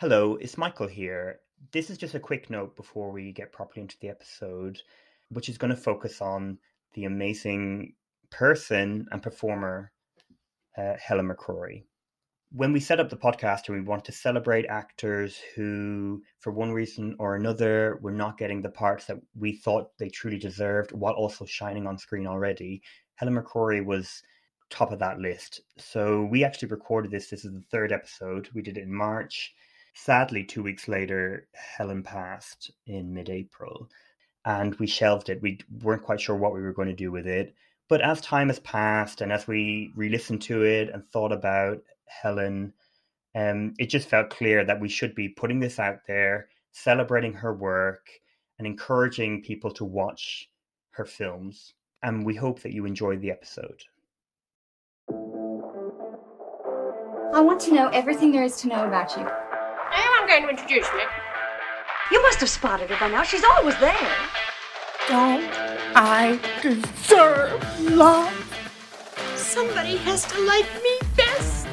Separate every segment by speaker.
Speaker 1: Hello, it's Michael here. This is just a quick note before we get properly into the episode, which is going to focus on the amazing person and performer, uh, Helen McCrory. When we set up the podcast and we want to celebrate actors who, for one reason or another, were not getting the parts that we thought they truly deserved while also shining on screen already, Helen McCrory was top of that list. So we actually recorded this. This is the third episode. We did it in March. Sadly, two weeks later, Helen passed in mid April and we shelved it. We weren't quite sure what we were going to do with it. But as time has passed and as we re listened to it and thought about Helen, um, it just felt clear that we should be putting this out there, celebrating her work, and encouraging people to watch her films. And we hope that you enjoy the episode.
Speaker 2: I want to know everything there is to know about you.
Speaker 3: I am going to introduce me.
Speaker 4: You must have spotted her by now. She's always there.
Speaker 5: Don't I deserve love?
Speaker 3: Somebody has to like me best.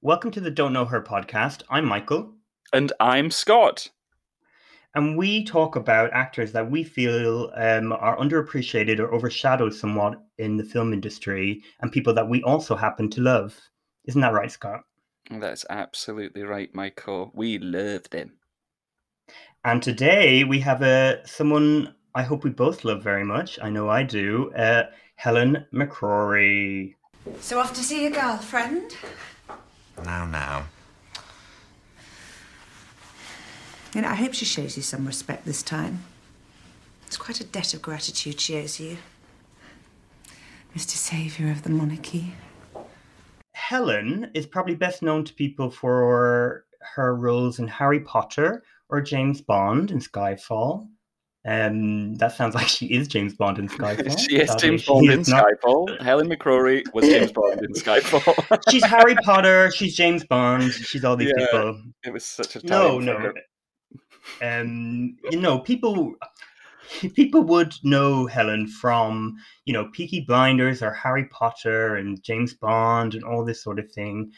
Speaker 1: Welcome to the Don't Know Her podcast. I'm Michael.
Speaker 6: And I'm Scott.
Speaker 1: And we talk about actors that we feel um, are underappreciated or overshadowed somewhat in the film industry and people that we also happen to love. Isn't that right, Scott?
Speaker 6: That's absolutely right, Michael. We love them.
Speaker 1: And today we have a uh, someone I hope we both love very much. I know I do. Uh, Helen McCrory.
Speaker 4: So off to see your girlfriend?
Speaker 7: Now, now.
Speaker 4: You know, I hope she shows you some respect this time. It's quite a debt of gratitude she owes you. Mr. Saviour of the monarchy.
Speaker 1: Helen is probably best known to people for her roles in Harry Potter or James Bond in Skyfall. Um, that sounds like she is James Bond in Skyfall.
Speaker 6: she is James Bond in not... Skyfall. Helen McCrory was James Bond in Skyfall.
Speaker 1: she's Harry Potter. She's James Bond. She's all these yeah, people.
Speaker 6: It was such a
Speaker 1: no, no. Um, you know, people people would know Helen from, you know, Peaky Blinders or Harry Potter and James Bond and all this sort of thing.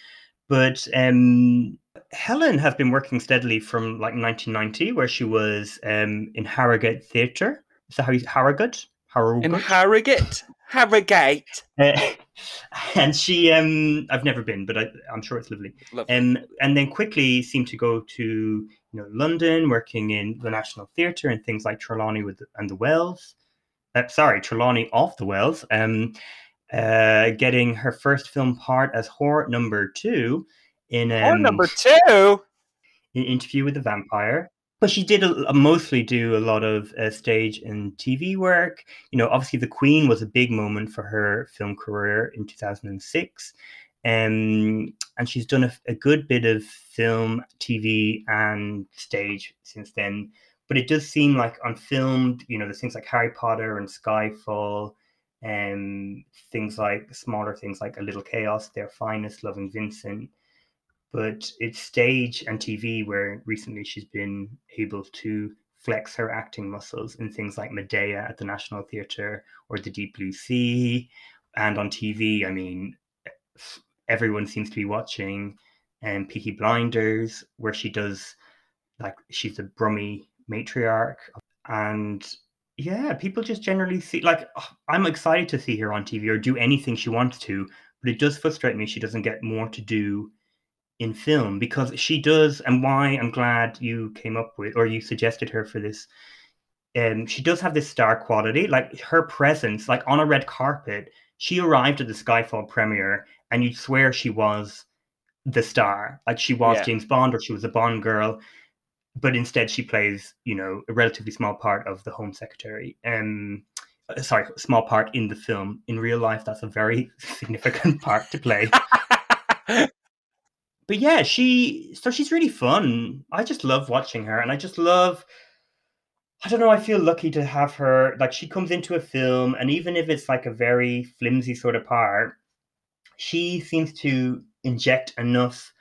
Speaker 1: But um, Helen has been working steadily from like 1990, where she was um, in Harrogate Theatre. Is that how you Harrogate?
Speaker 6: Harrogate? In Harrogate. Harrogate. Uh,
Speaker 1: and she, um, I've never been, but I, am sure it's lovely. lovely. Um, and then quickly seemed to go to you know London, working in the National Theatre and things like Trelawny with and the Wells. Uh, sorry, Trelawny off the Wells. Um, uh, getting her first film part as Whore Number Two in
Speaker 6: um, Number Two
Speaker 1: in Interview with the Vampire. But she did a, mostly do a lot of uh, stage and TV work. You know, obviously, The Queen was a big moment for her film career in 2006. Um, and she's done a, a, good bit of film, TV, and stage since then. But it does seem like on film, you know, there's things like Harry Potter and Skyfall, and um, things like smaller things like A Little Chaos, Their Finest, Loving Vincent but it's stage and TV where recently she's been able to flex her acting muscles in things like Medea at the National Theatre or the Deep Blue Sea. And on TV, I mean, everyone seems to be watching um, Peaky Blinders, where she does like she's a Brummy matriarch. And yeah, people just generally see like I'm excited to see her on TV or do anything she wants to, but it does frustrate me she doesn't get more to do in film because she does, and why I'm glad you came up with or you suggested her for this. Um, she does have this star quality, like her presence, like on a red carpet. She arrived at the Skyfall premiere, and you'd swear she was the star, like she was yeah. James Bond or she was a Bond girl, but instead she plays, you know, a relatively small part of the Home Secretary. Um, uh, sorry, small part in the film. In real life, that's a very significant part to play. but yeah, she so she's really fun. I just love watching her, and I just love. I don't know. I feel lucky to have her. Like she comes into a film, and even if it's like a very flimsy sort of part, she seems to inject enough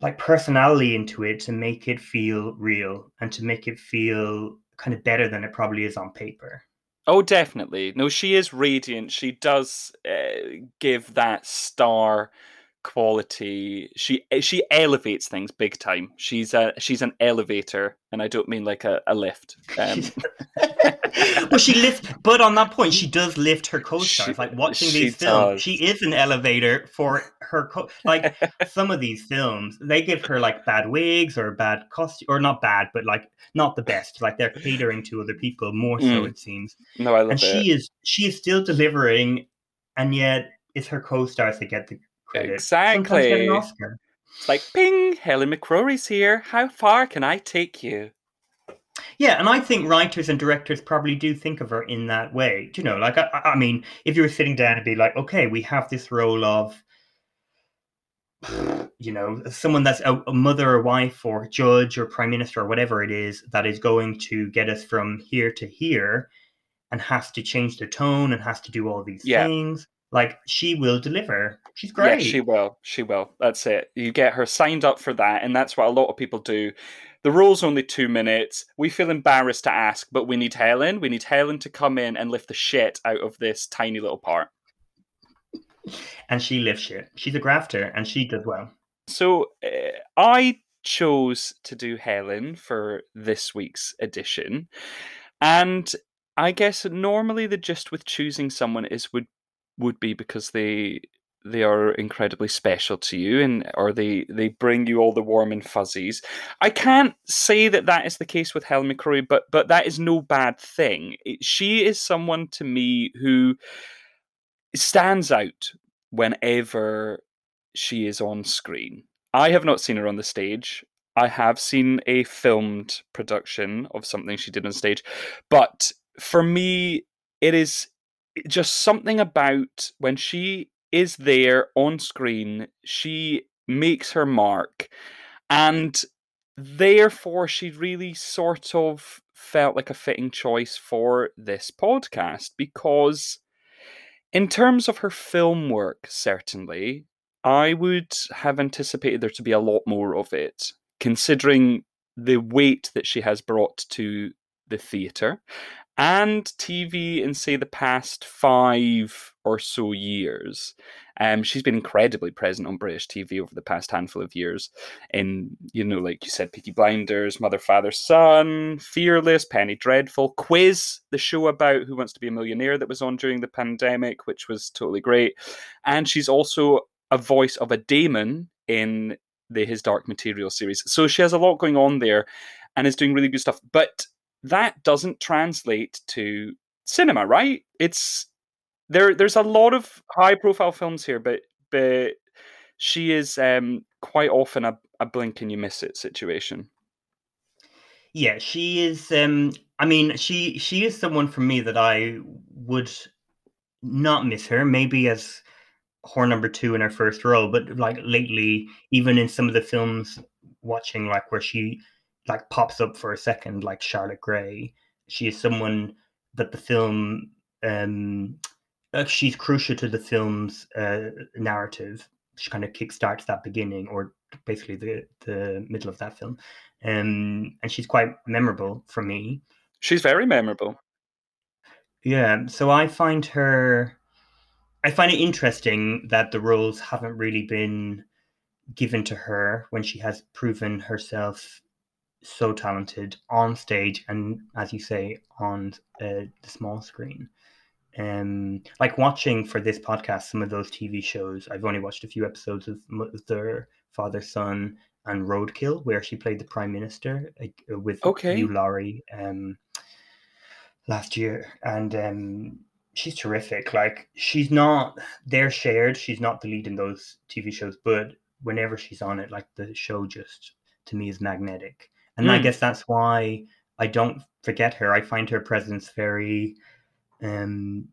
Speaker 1: like personality into it to make it feel real and to make it feel kind of better than it probably is on paper.
Speaker 6: Oh, definitely. No, she is radiant. She does uh, give that star quality. She she elevates things big time. She's a she's an elevator, and I don't mean like a, a lift. Um,
Speaker 1: well, she lifts, but on that point, she does lift her co-stars.
Speaker 6: She-
Speaker 1: like watching these films,
Speaker 6: does.
Speaker 1: she is an elevator for her. Co- like some of these films, they give her like bad wigs or bad costume, or not bad, but like not the best. Like they're catering to other people more so,
Speaker 6: Mm.
Speaker 1: it seems.
Speaker 6: no, I love
Speaker 1: And
Speaker 6: it.
Speaker 1: she is she is still delivering, and yet it's her co-stars that get the credit.
Speaker 6: Exactly. It's like, ping, Helen McCrory's here. How far can I take you?
Speaker 1: Yeah, and I think writers and directors probably do think of her in that way. Do you know, like I, I I mean, if you were sitting down and be like, okay, we have this role of, you know, someone that's a, a mother or wife or judge or prime minister or whatever it is that is going to get us from here to here, and has to change the tone and has to do all these
Speaker 6: Yeah.
Speaker 1: things. Like she will deliver. She's great.
Speaker 6: Yeah, she will. She will. That's it. You get her signed up for that, and that's what a lot of people do. The role's only two minutes. We feel embarrassed to ask, but we need Helen. We need Helen to come in and lift the shit out of this tiny little part.
Speaker 1: and she lifts shit. She's a grafter, and she does well.
Speaker 6: So uh, I chose to do Helen for this week's edition, and I guess normally the gist with choosing someone is would would be because they they are incredibly special to you and or they they bring you all the warm and fuzzies. I can't say that that is the case with Helen McCrory, but but that is no bad thing. It- She is someone to me who stands out whenever she is on screen. I have not seen her on the stage. I have seen a filmed production of something she did on stage, but for me, it is just something about when she is there on screen, she makes her mark, and therefore she really sort of felt like a fitting choice for this podcast because in terms of her film work certainly i would have anticipated there to be a lot more of it considering the weight that she has brought to the theatre and TV in say the past five or so years. Um, she's been incredibly present on British TV over the past handful of years. In you know, like you said, Peaky Blinders, Mother, Father, Son, Fearless, Penny Dreadful, Quiz, the show about Who Wants to Be a Millionaire that was on during the pandemic, which was totally great. And she's also a voice of a dæmon in the His Dark Material series. So she has a lot going on there and is doing really good stuff. But that doesn't translate to cinema, right? It's there. There's a lot of high profile films here, but but she is um, quite often a, a blink and you miss it situation.
Speaker 1: Yeah, she is. Um, I mean, she she is someone for me that I would not miss her. Maybe as her number two in her first role, but like lately, even in some of the films, watching like where she like pops up for a second, like Charlotte Gray, she is someone that the film. Um, she's crucial to the film's uh, narrative. She kind of kickstarts that beginning, or basically the the middle of that film um, and she's quite memorable for me.
Speaker 6: She's very memorable.
Speaker 1: Yeah, so I find her, I find it interesting that the roles haven't really been given to her when she has proven herself so talented on stage and, as you say, on uh, the small screen. Um, like watching for this podcast some of those TV shows. I've only watched a few episodes of Mother, Father, Son, and Roadkill, where she played the prime minister like, uh, with
Speaker 6: Okay.
Speaker 1: Hugh Laurie um, last year, and um, she's terrific. Like she's not they're shared. She's not the lead in those TV shows, but whenever she's on it, like the show just to me is magnetic, and I
Speaker 6: Mm.
Speaker 1: guess that's why I don't forget her. I find her presence very, um,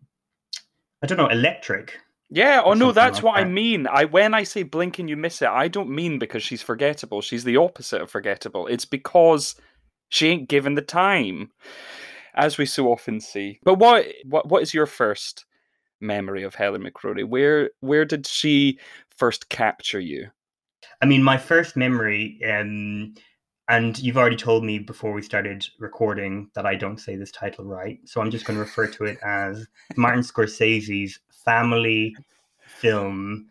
Speaker 1: I don't know, electric.
Speaker 6: Yeah, oh
Speaker 1: or
Speaker 6: no, that's
Speaker 1: like
Speaker 6: what I mean. I when I say blink and you miss it, I don't mean because she's forgettable. She's the opposite of forgettable. It's because she ain't given the time, as we so often see. But what what what is your first memory of Helen McCrory? Where where did she first capture you?
Speaker 1: I mean, my first memory, um, and you've already told me before we started recording that I don't say this title right, so I'm just going to refer to it as Martin Scorsese's family film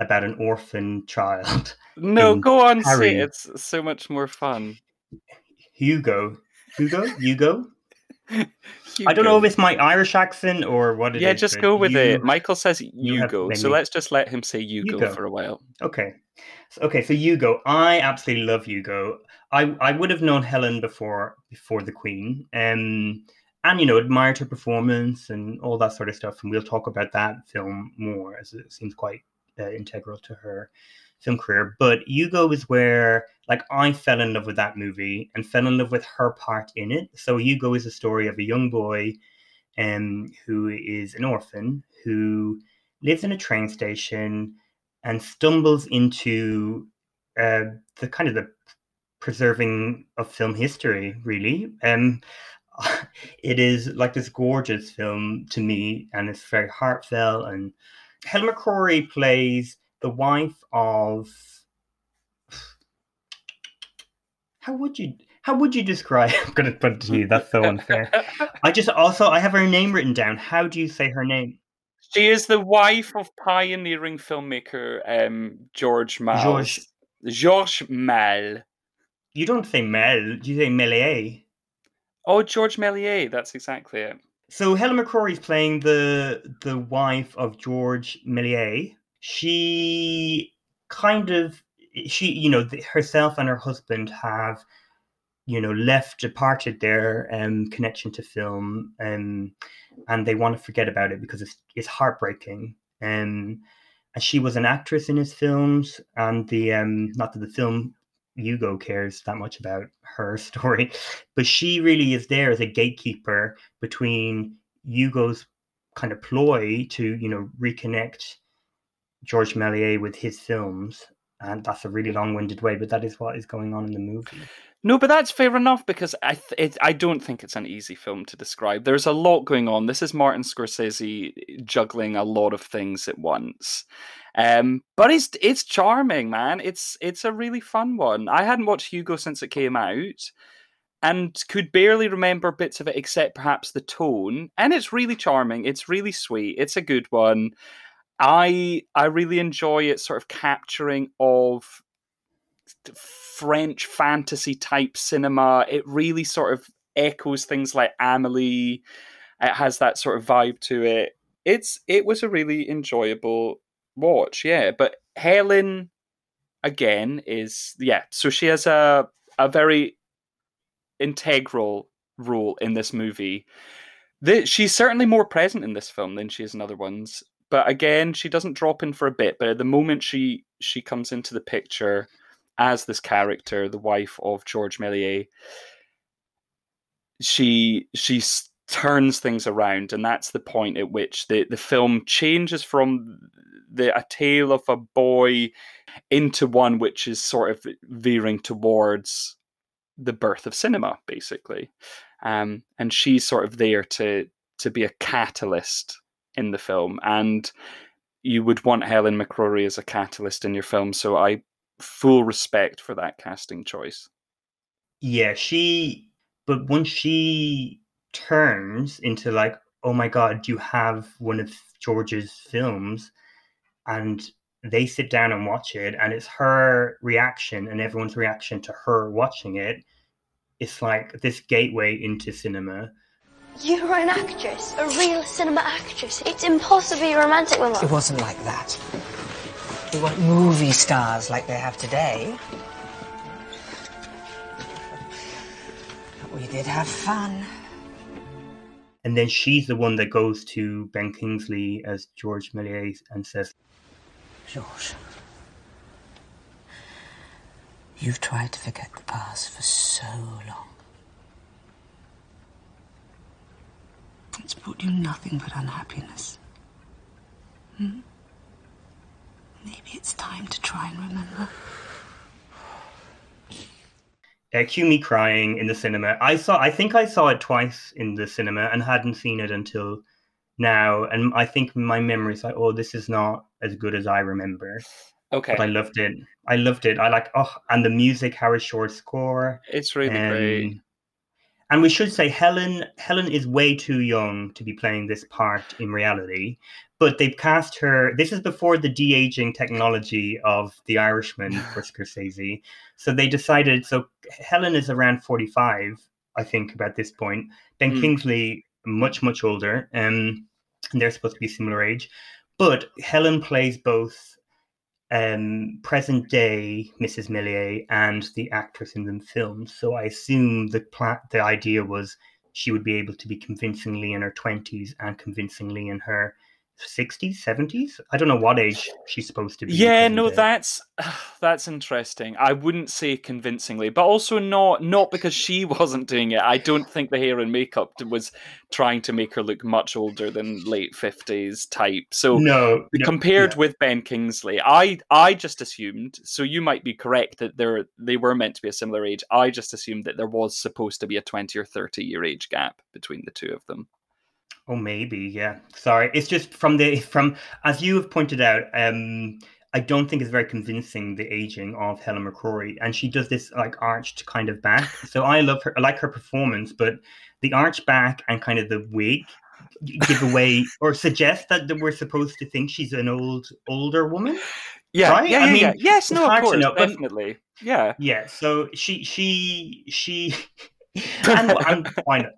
Speaker 1: about an orphan child.
Speaker 6: No, go on,
Speaker 1: Harry.
Speaker 6: say it's so much more fun.
Speaker 1: Hugo. Hugo? Hugo? I don't know if it's my Irish accent or what it is.
Speaker 6: yeah, just go with
Speaker 1: you-
Speaker 6: it. Michael says Hugo, so let's just let him say Hugo,
Speaker 1: Hugo.
Speaker 6: for a while.
Speaker 1: Okay. Okay, so Hugo, I absolutely love Hugo. I, I would have known Helen before before the Queen. Um and you know, admired her performance and all that sort of stuff. And we'll talk about that film more as it seems quite uh, integral to her film career. But Hugo is where like I fell in love with that movie and fell in love with her part in it. So Hugo is a story of a young boy um, who is an orphan who lives in a train station and stumbles into uh, the kind of the preserving of film history, really. Um, it is like this gorgeous film to me, and it's very heartfelt. And Helen McCrory plays the wife of. How would you how would you describe? I'm going to put it to you. That's so unfair. I just also I have her name written down. How do you say her name?
Speaker 6: She is the wife of pioneering filmmaker um, George Mal.
Speaker 1: George.
Speaker 6: Georges Mal.
Speaker 1: You don't say Mel. You say Melier.
Speaker 6: Oh, George Melier. That's exactly it.
Speaker 1: So Helen McCrory is playing the the wife of George Méliès. She kind of she you know herself and her husband have you know left departed their um connection to film um and they want to forget about it because it's it's heartbreaking. Um and she was an actress in his films and the um not that the film Hugo cares that much about her story but she really is there as a gatekeeper between Hugo's kind of ploy to you know reconnect George Méliès with his films and that's a really long-winded way but that is what is going on in the movie
Speaker 6: No, but that's fair enough because I th- it, I don't think it's an easy film to describe. There's a lot going on. This is Martin Scorsese juggling a lot of things at once. Um, but it's it's charming, man. It's it's a really fun one. I hadn't watched Hugo since it came out and could barely remember bits of it except perhaps the tone. And it's really charming. It's really sweet. It's a good one. I I really enjoy it sort of capturing of French fantasy type cinema. It really sort of echoes things like Amelie. It has that sort of vibe to it. It's it was a really enjoyable watch, yeah. But Helen again is yeah, so she has a a very integral role in this movie. The, she's certainly more present in this film than she is in other ones. But again, she doesn't drop in for a bit. But at the moment she she comes into the picture, as this character, the wife of George Méliès, she she turns things around, and that's the point at which the the film changes from the a tale of a boy into one which is sort of veering towards the birth of cinema, basically. Um, and she's sort of there to to be a catalyst in the film, and you would want Helen McCrory as a catalyst in your film. So I full respect for that casting choice.
Speaker 1: yeah she but once she turns into like oh my god you have one of George's films and they sit down and watch it and it's her reaction and everyone's reaction to her watching it it's like this gateway into cinema
Speaker 8: You're an actress, a real cinema actress. It's impossibly romantic with
Speaker 9: It wasn't like that. They weren't movie stars like they have today. But we did have fun.
Speaker 1: and then she's the one that goes to Ben Kingsley as George Méliès and says
Speaker 9: George, you've tried to forget the past for so long. It's brought you nothing but unhappiness. Hmm? Maybe it's time to try and remember.
Speaker 1: uh, cue me crying in the cinema. I saw, I think I saw it twice in the cinema and hadn't seen it until now. And I think my memory is like, oh, this is not as good as I remember.
Speaker 6: Okay,
Speaker 1: But I loved it. I loved it. I like, oh, and the music, Howard Shore's score.
Speaker 6: it's really great.
Speaker 1: And we should say Helen Helen is way too young to be playing this part in reality, but they've cast her. This is before the de aging technology of The Irishman for Scorsese. So they decided. So Helen is around forty five, I think, about this point. Ben
Speaker 6: Mm.
Speaker 1: Kingsley much much older, um, and they're supposed to be similar age. But Helen plays both um, present day Mrs. Millier and the actress in the film. So I assume the pla- the idea was she would be able to be convincingly in her twenties and convincingly in her sixties, seventies. I don't know what age she's supposed to be.
Speaker 6: Yeah, no,
Speaker 1: day.
Speaker 6: that's that's interesting. I wouldn't say convincingly, but also not not because she wasn't doing it. I don't think the hair and makeup was trying to make her look much older than late fifties type. So
Speaker 1: no, no,
Speaker 6: compared
Speaker 1: yeah.
Speaker 6: with Ben Kingsley, I I just assumed. So you might be correct that they're they were meant to be a similar age. I just assumed that there was supposed to be a twenty or thirty year age gap between the two of them.
Speaker 1: Oh, maybe, yeah. Sorry, it's just from the from as you have pointed out. Um, I don't think it's very convincing the aging of Helen McCrory, and she does this like arched kind of back. So I love her, I like her performance, but the arched back and kind of the wig give away or suggest that we're supposed to think she's an old older woman.
Speaker 6: Yeah,
Speaker 1: Right?
Speaker 6: yeah,
Speaker 1: I
Speaker 6: yeah,
Speaker 1: mean,
Speaker 6: yeah. Yes, no, of course,
Speaker 1: know,
Speaker 6: definitely. Yeah.
Speaker 1: Yeah, so she she she and, and why not?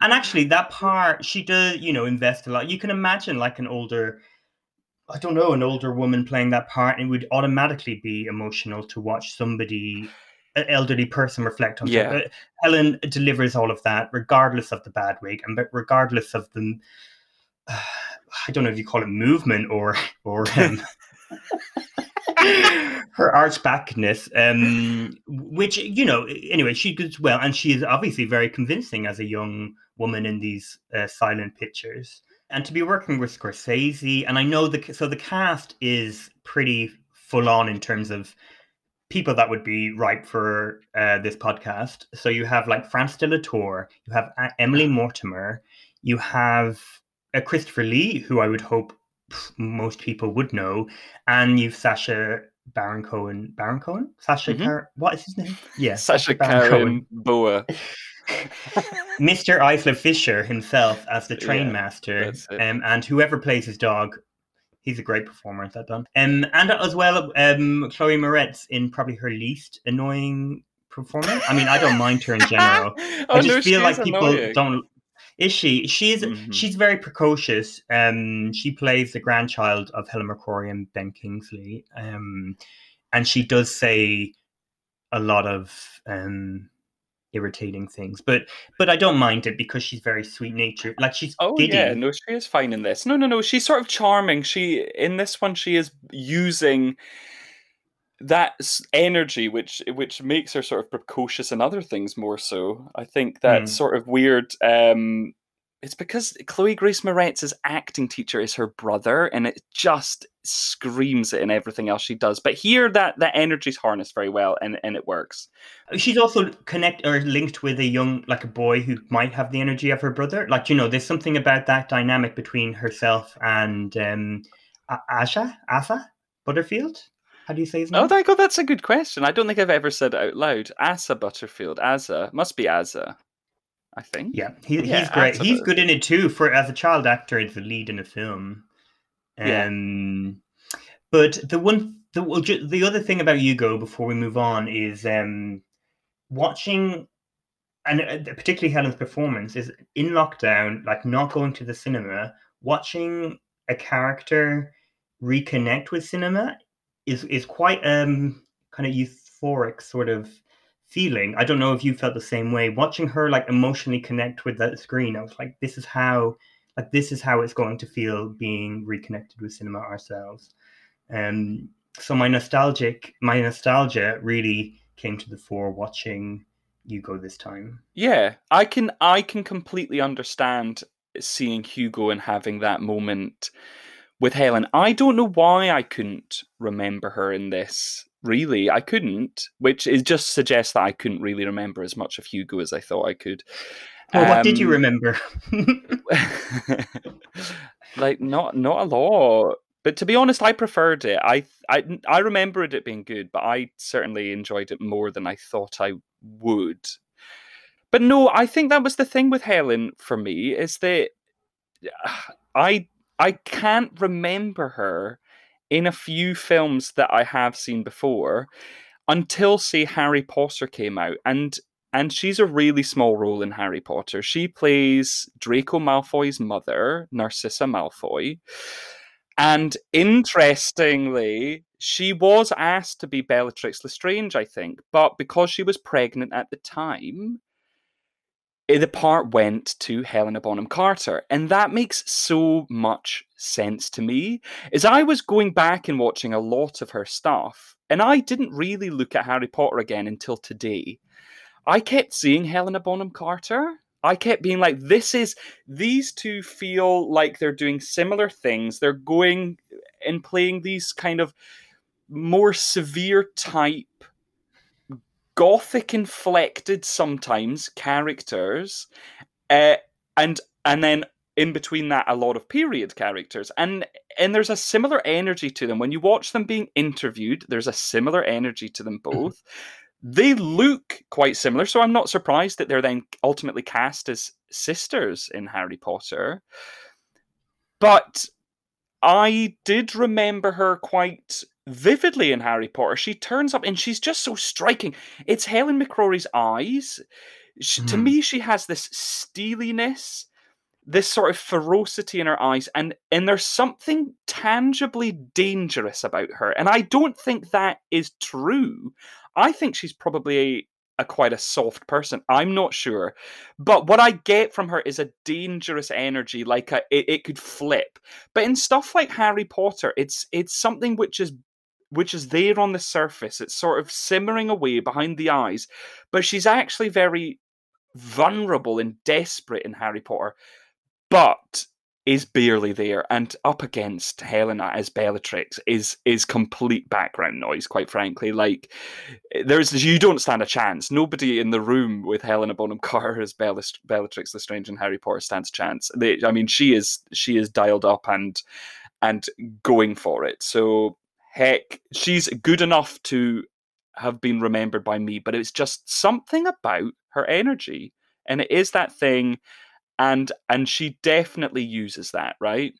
Speaker 1: And actually, that part she does, you know, invest a lot. You can imagine like an older, I don't know, an older woman playing that part, and it would automatically be emotional to watch somebody, an elderly person, reflect on.
Speaker 6: Yeah.
Speaker 1: But Helen delivers all of that, regardless of the bad wig, and but regardless of the, I don't know if you call it movement or or. Um, her archbackness, um, which you know, anyway, she does well, and she is obviously very convincing as a young woman in these uh, silent pictures. And to be working with Scorsese, and I know the so the cast is pretty full on in terms of people that would be ripe for uh, this podcast. So you have like Frances de la Tour, you have uh, Emily Mortimer, you have uh, Christopher Lee, who I would hope most people would know, and you've Sacha Baron Cohen. Baron Cohen? Sacha
Speaker 6: Mhm.
Speaker 1: Car- what is his name? Yeah,
Speaker 6: Sacha
Speaker 1: Baron
Speaker 6: Karen Boa.
Speaker 1: Mr. Isla Fisher himself as the train
Speaker 6: Yeah,
Speaker 1: master, um, and whoever plays his dog, he's a great performer at that done. Um, and as well, um, Chloe Moretz in probably her least annoying performance. I mean, I don't mind her in general.
Speaker 6: oh,
Speaker 1: I just
Speaker 6: no,
Speaker 1: feel like people
Speaker 6: annoying.
Speaker 1: don't. Is she? She's
Speaker 6: Mhm.
Speaker 1: she's very precocious. Um, she plays the grandchild of Helen McCrory and Ben Kingsley. Um, and she does say a lot of um irritating things, but but I don't mind it because she's very sweet natured. Like she's
Speaker 6: Oh
Speaker 1: giddy.
Speaker 6: yeah, no, she is fine in this. No, no, no, she's sort of charming. She in this one, she is using that energy, which which makes her sort of precocious and other things more so. I think that
Speaker 1: Mm.
Speaker 6: sort of weird. Um, it's because Chloe Grace Moretz's acting teacher is her brother, and it just screams it in everything else she does. But here, that that energy's harnessed very well, and and it works.
Speaker 1: She's also connect or linked with a young, like a boy who might have the energy of her brother. Like you know, there's something about that dynamic between herself and um, Asha, Asa Butterfield. How do you say his name?
Speaker 6: Oh, there you. That's a good question. I don't think I've ever said it out loud. Asa Butterfield. Asa must be Asa. I think.
Speaker 1: Yeah, he,
Speaker 6: Yeah,
Speaker 1: he's great.
Speaker 6: Asa
Speaker 1: He's good in it too. For as a child actor, as the lead in a film.
Speaker 6: Yeah.
Speaker 1: Um, but the one, the well, ju- the other thing about Hugo before we move on is um, watching, and uh, particularly Helen's performance is in lockdown, like not going to the cinema, watching a character reconnect with cinema is is quite um kind of euphoric sort of feeling. I don't know if you felt the same way. Watching her like emotionally connect with that screen, I was like, this is how like this is how it's going to feel being reconnected with cinema ourselves. Um so my nostalgic my nostalgia really came to the fore watching Hugo this time.
Speaker 6: Yeah, I can. I can completely understand seeing Hugo and having that moment with Helen. I don't know why I couldn't remember her in this. Really, I couldn't, which is just suggests that I couldn't really remember as much of Hugo as I thought I could.
Speaker 1: Well, what did you
Speaker 6: Um,
Speaker 1: remember?
Speaker 6: like not not a lot. But to be honest, I preferred it. I I I remembered it being good, but I certainly enjoyed it more than I thought I would. But no, I think that was the thing with Helen for me is that I I can't remember her in a few films that I have seen before until say Harry Potter came out and and she's a really small role in Harry Potter. She plays Draco Malfoy's mother, Narcissa Malfoy. And interestingly, she was asked to be Bellatrix Lestrange, I think, but because she was pregnant at the time, Eh, the part went to Helena Bonham Carter. And that makes so much sense to me. As I was going back and watching a lot of her stuff, and I didn't really look at Harry Potter again until today. I kept seeing Helena Bonham Carter. I kept being like, this is, these two feel like they're doing similar things. They're going and playing these kind of more severe type, gothic inflected sometimes characters. Uh, and and then in between that a lot of period characters and and there's a similar energy to them when you watch them being interviewed there's a similar energy to them
Speaker 1: Mm-hmm.
Speaker 6: both they look quite similar so i'm not surprised that they're then ultimately cast as sisters in harry potter but i did remember her quite vividly in harry potter. She turns up and she's just so striking. It's helen mccrory's eyes. Sh to
Speaker 1: Mhm.
Speaker 6: me she has this steeliness this sort of ferocity in her eyes and and there's something tangibly dangerous about her and i don't think that is true. I think she's probably a, a quite a soft person. I'm not sure. But what i get from her is a dangerous energy like a, it, it could flip. But in stuff like harry potter it's it's something which is which is there on the surface. It's sort of simmering away behind the eyes but she's actually very vulnerable and desperate in harry potter but is barely there and up against Helena as Bellatrix is is complete background noise quite frankly. Like eh, there's you don't stand a chance. Nobody in the room with Helena Bonham Carter as Bellatrix Lestrange and Harry Potter stands a chance. They, I mean she is she is dialed up and and going for it. So heck she's good enough to have been remembered by me but it's just something about her energy and it is that thing and and she definitely uses that right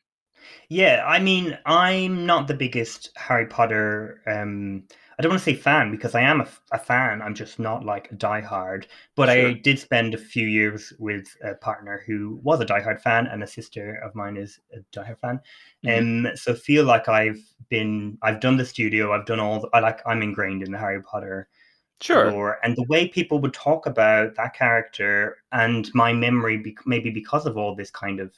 Speaker 1: Yeah, I mean, I'm not the biggest Harry Potter. Um, I don't want to say fan because I am a fan. I'm just not like a diehard. But I did spend a few years with a partner who was a diehard fan, and a sister of mine is a diehard fan.
Speaker 6: Mhm.
Speaker 1: Um, so feel like I've been, I've done the studio, I've done all. The, I like, I'm ingrained in the Harry Potter
Speaker 6: sure
Speaker 1: lore, and the way people would talk about that character, and my memory, bec- maybe because of all this kind of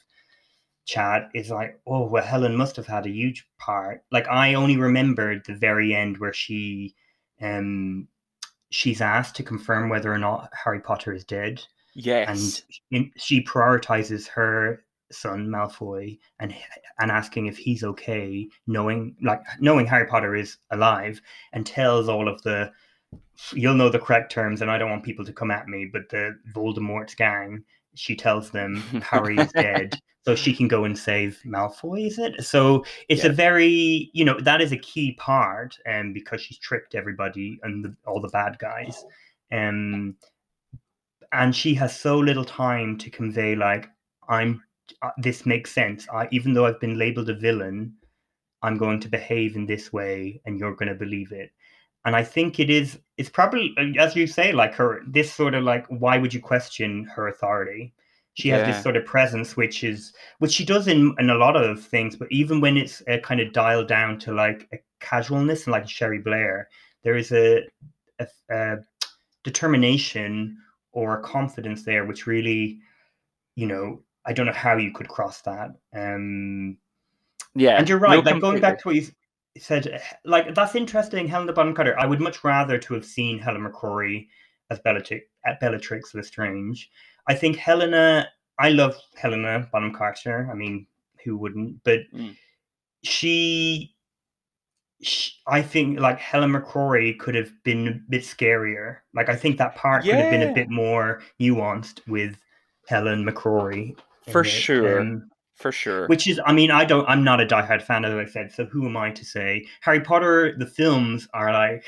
Speaker 1: chat is like, oh well, Helen must have had a huge part. Like I only remembered the very end where she, um, she's asked to confirm whether or not Harry Potter is dead,
Speaker 6: yes
Speaker 1: and she prioritizes her son Malfoy and and asking if he's okay, knowing like knowing Harry Potter is alive, and tells all of the you'll know the correct terms, and I don't want people to come at me, but the Voldemort's gang. She tells them Harry is dead, so she can go and save Malfoy. Is it? So it's
Speaker 6: Yeah.
Speaker 1: a very you know that is a key part, and um, because she's tricked everybody and the, all the bad guys, um, and she has so little time to convey like I'm. Uh, this makes sense. I, even though I've been labeled a villain, I'm going to behave in this way, and you're going to believe it and I think it is it's probably uh, as you say like her this sort of like why would you question her authority she has this sort of presence which is which she does in in a lot of things but even when it's uh, kind of dialed down to like a casualness and like Cherie Blair there is a, a, a determination or a confidence there which really you know I don't know how you could cross that um
Speaker 6: yeah
Speaker 1: and you're
Speaker 6: no,
Speaker 1: right. like going back to what you said, like that's interesting. Helena Bonham Carter. I would much rather to have seen Helen McCrory as Bellatrix, at Bellatrix Lestrange. I think Helena. I love Helena Bonham Carter. I mean, who wouldn't? But
Speaker 6: Mm.
Speaker 1: she, sh I think like Helen McCrory could have been a bit scarier. Like I think that part could have been a bit more nuanced with Helen McCrory.
Speaker 6: For
Speaker 1: it.
Speaker 6: sure.
Speaker 1: Um,
Speaker 6: for sure
Speaker 1: which is, I mean, I don't, I'm not a diehard fan, as I said. So who am I to say? Harry Potter, the films are like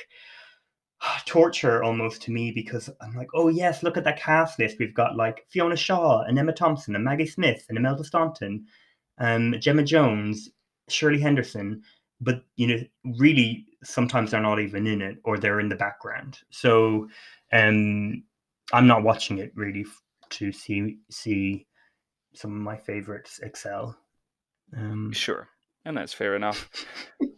Speaker 1: torture almost to me because I'm like, oh yes, look at that cast list. We've got like Fiona Shaw and Emma Thompson and Maggie Smith and Imelda Staunton, um, Gemma Jones, Shirley Henderson, but you know, really sometimes they're not even in it or they're in the background. So um, I'm not watching it really to see see some of my favorites excel. Um,
Speaker 6: sure, and that's fair enough.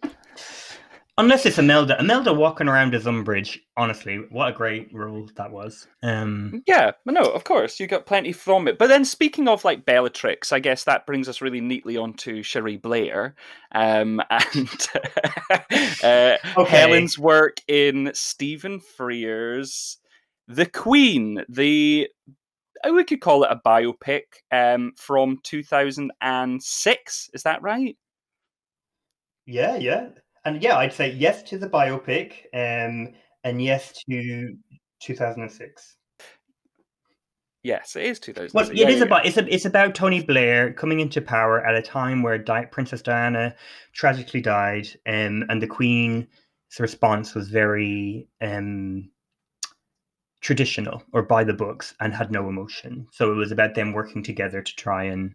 Speaker 1: Unless it's Imelda. Imelda walking around as Umbridge, honestly, what a great role that was. Um,
Speaker 6: yeah, no, of course, you got plenty from it. But then speaking of like Bellatrix, I guess that brings us really neatly onto Cherie Blair um, and uh, okay. Helen's work in Stephen Frears' The Queen, the we could call it a biopic um, from 2006. Is that right?
Speaker 1: Yeah, yeah and yeah, I'd say yes to the biopic, um, and yes to 2006.
Speaker 6: Yes, it is 2006.
Speaker 1: Well, yeah, it is yeah. about it's a, it's about Tony Blair coming into power at a time where Di- Princess Diana tragically died, um, and the Queen's response was very um, traditional or by the books and had no emotion. So it was about them working together to try and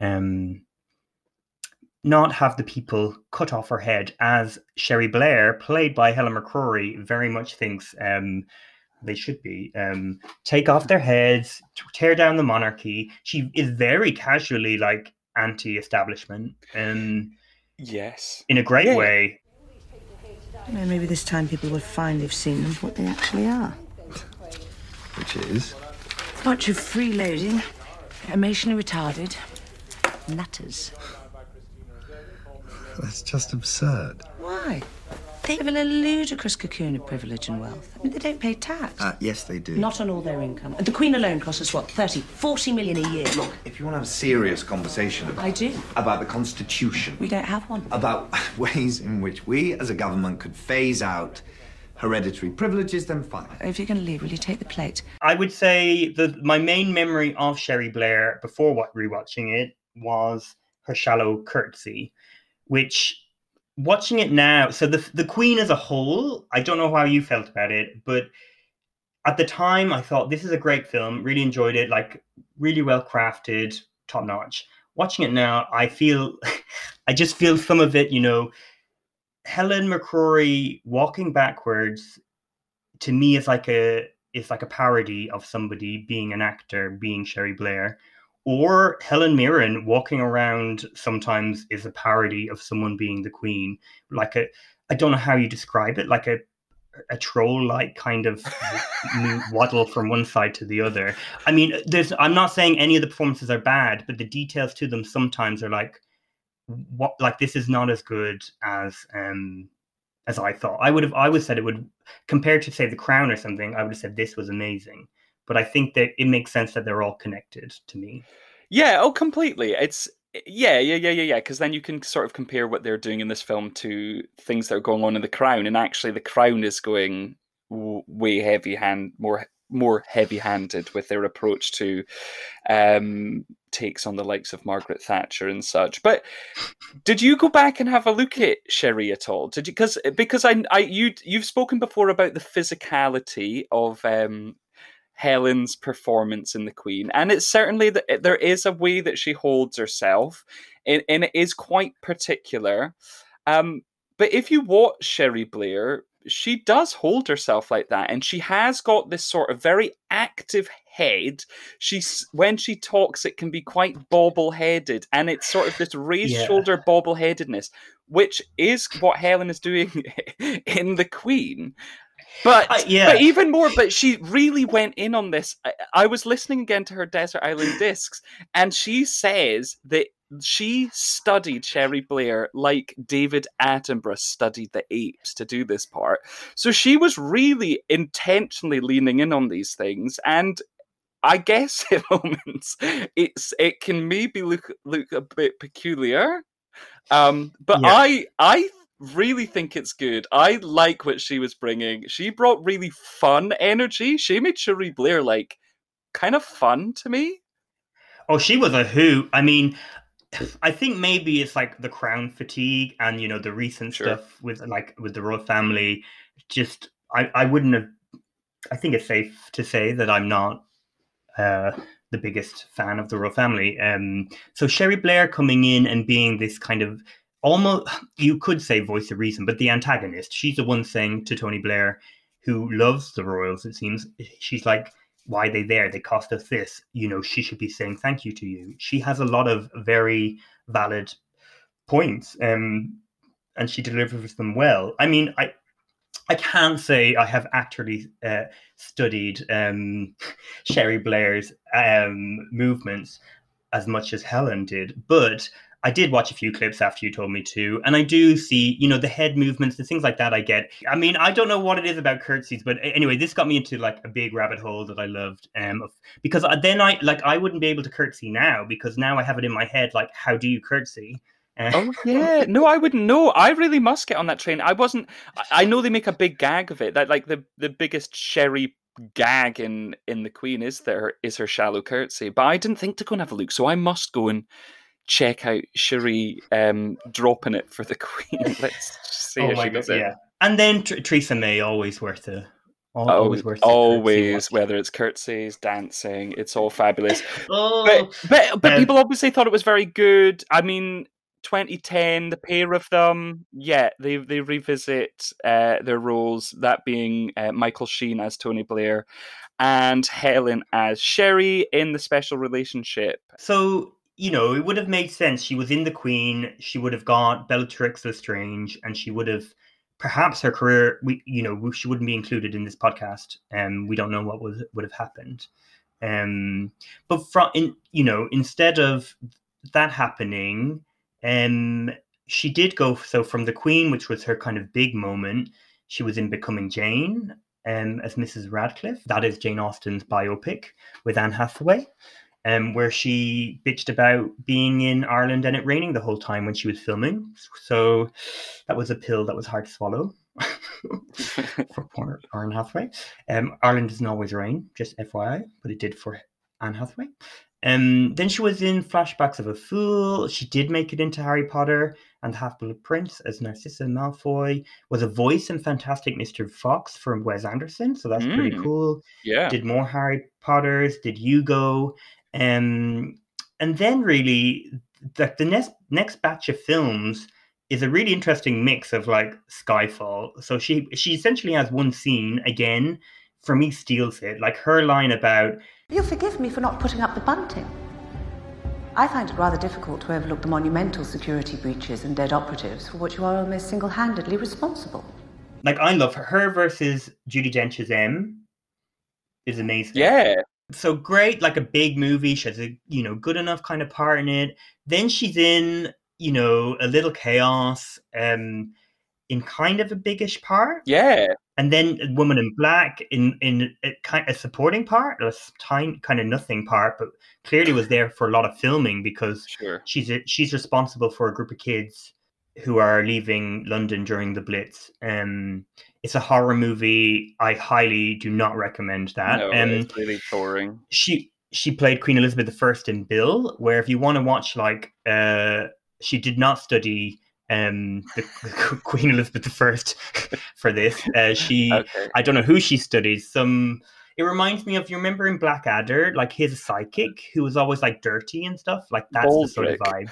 Speaker 1: um, not have the people cut off her head, as Cherie Blair, played by Helen McCrory, very much thinks um, they should be. Um, take off their heads, tear down the monarchy. She is very casually like anti-establishment. Um,
Speaker 6: yes,
Speaker 1: in a great yeah. way.
Speaker 4: You know, maybe this time people will find they've seen them for what they actually are.
Speaker 7: Which is?
Speaker 4: A bunch of freeloading, emotionally retarded, nutters.
Speaker 7: That's just absurd.
Speaker 4: Why? They live in a ludicrous cocoon of privilege and wealth. I mean, they don't pay tax.
Speaker 7: Uh, yes, they do.
Speaker 4: Not on all their income. The Queen alone costs us, what, 30, 40 million a year?
Speaker 7: Look, if you want to have a serious conversation about...
Speaker 4: I do.
Speaker 7: About the Constitution.
Speaker 4: We don't have one.
Speaker 7: About ways in which we, as a government, could phase out hereditary privileges, then fine.
Speaker 4: If you're going to leave, will you take the plate?
Speaker 1: I would say that my main memory of Cherie Blair before what rewatching it was her shallow curtsy which watching it now, so the the Queen as a whole, I don't know how you felt about it, but at the time I thought this is a great film, really enjoyed it, like really well crafted, top notch. Watching it now, I feel I just feel some of it, you know, Helen McCrory walking backwards to me is like a is like a parody of somebody being an actor, being Cherie Blair or Helen Mirren walking around sometimes is a parody of someone being the queen, like a I don't know how you describe it, like a a troll like kind of waddle from one side to the other. I mean, there's I'm not saying any of the performances are bad, but the details to them sometimes are like what like this is not as good as um as I thought. I would have I would said it would compared to say the crown or something, I would have said this was amazing but I think that it makes sense that they're all connected to me.
Speaker 6: Yeah, oh, completely. It's yeah, yeah, yeah, yeah, yeah. Because then you can sort of compare what they're doing in this film to things that are going on in The Crown, and actually, The Crown is going way heavy hand, more more heavy handed with their approach to um, takes on the likes of Margaret Thatcher and such. But did you go back and have a look at Cherie at all? Did you? Because because I I you you've spoken before about the physicality of um, Helen's performance in The Queen. And it's certainly that there is a way that she holds herself, and, and it is quite particular. Um, but if you watch Cherie Blair, she does hold herself like that, and she has got this sort of very active head. She's when she talks, it can be quite bobble-headed, and it's sort of this raised yeah. shoulder bobble-headedness, which is what Helen is doing in The Queen. But uh, yeah. but even more, but she really went in on this. I, I was listening again to her Desert Island Discs, and she says that she studied Cherie Blair like David Attenborough studied the apes to do this part. So she was really intentionally leaning in on these things, and I guess in moments it's it can maybe look look a bit peculiar. Um, but yeah. I I really think it's good. I like what she was bringing. She brought really fun energy. She made Cherie Blair like kind of fun to me.
Speaker 1: Oh, she was a hoot. I mean, I think maybe it's like the crown fatigue and you know the recent sure. stuff with like with the royal family. Just I I wouldn't have. I think it's safe to say that I'm not uh, the biggest fan of the royal family. Um, so Cherie Blair coming in and being this kind of almost, you could say voice of reason, but the antagonist. She's the one saying to Tony Blair, who loves the royals, it seems, she's like, why are they there? They cost us this. You know, she should be saying thank you to you. She has a lot of very valid points, um, and she delivers them well. I mean, I I can't say I have actually uh, studied um, Cherie Blair's um, movements as much as Helen did, but I did watch a few clips after you told me to, and I do see, you know, the head movements, the things like that. I get. I mean, I don't know what it is about curtsies, but anyway, this got me into like a big rabbit hole that I loved. Um, because then I like I wouldn't be able to curtsy now because now I have it in my head like, how do you curtsy?
Speaker 6: Uh, oh yeah, no, I wouldn't know. I really must get on that train. I wasn't. I know they make a big gag of it. That like the the biggest Cherie gag in in the Queen is there is her shallow curtsy, but I didn't think to go and have a look, so I must go and check out Cherie um, dropping it for the Queen. Let's see oh how she does God, it. Yeah.
Speaker 1: And then Tr- Theresa May always worth it.
Speaker 6: Always, worth always whether it's curtsies, dancing, it's all fabulous. oh, but but, but um, people obviously thought it was very good. I mean, 2010, the pair of them, yeah, they they revisit uh, their roles. That being uh, Michael Sheen as Tony Blair, and Helen as Cherie in the special relationship.
Speaker 1: So you know, it would have made sense. She was in the Queen. She would have got Bellatrix Lestrange, and she would have perhaps her career. We, you know, she wouldn't be included in this podcast, um, we don't know what was would have happened. Um, but from in, you know, instead of that happening, um, she did go so from the Queen, which was her kind of big moment. She was in Becoming Jane, um, as Mrs. Radcliffe. That is Jane Austen's biopic with Anne Hathaway um, where she bitched about being in Ireland and it raining the whole time when she was filming. So that was a pill that was hard to swallow for poor Anne Hathaway. Um, Ireland doesn't always rain, just FYI, but it did for Anne Hathaway. Um, then she was in Flashbacks of a Fool. She did make it into Harry Potter and the Half-Blood Prince as Narcissa Malfoy. Was a voice in Fantastic Mr. Fox from Wes Anderson, so that's mm. pretty cool.
Speaker 6: Yeah.
Speaker 1: Did more Harry Potters, did Hugo, um, and then really, the, the next next batch of films is a really interesting mix of like Skyfall. So she she essentially has one scene again. For me, steals it. Like her line about
Speaker 4: You'll forgive me for not putting up the bunting. I find it rather difficult to overlook the monumental security breaches and dead operatives for which you are almost single handedly responsible.
Speaker 1: Like, I love her. Her versus Judi Dench's M is amazing.
Speaker 6: Yeah
Speaker 1: so great, like a big movie. She has a you know good enough kind of part in it. Then she's in you know a little chaos, um, in kind of a biggish part.
Speaker 6: Yeah.
Speaker 1: And then a Woman in Black in in a kind of supporting part, a tiny kind of nothing part, but clearly was there for a lot of filming because
Speaker 6: sure.
Speaker 1: she's a, she's responsible for a group of kids who are leaving London during the Blitz. Um, it's a horror movie. I highly do not recommend that.
Speaker 6: No, um, it's really boring.
Speaker 1: She she played Queen Elizabeth I in Bill, where if you want to watch like uh, she did not study um, the, Queen Elizabeth I for this. Uh, she okay. I don't know who she studied. Some it reminds me of you remember in Blackadder, like his psychic who was always like dirty and stuff. Like that's Baldrick. the sort of vibe.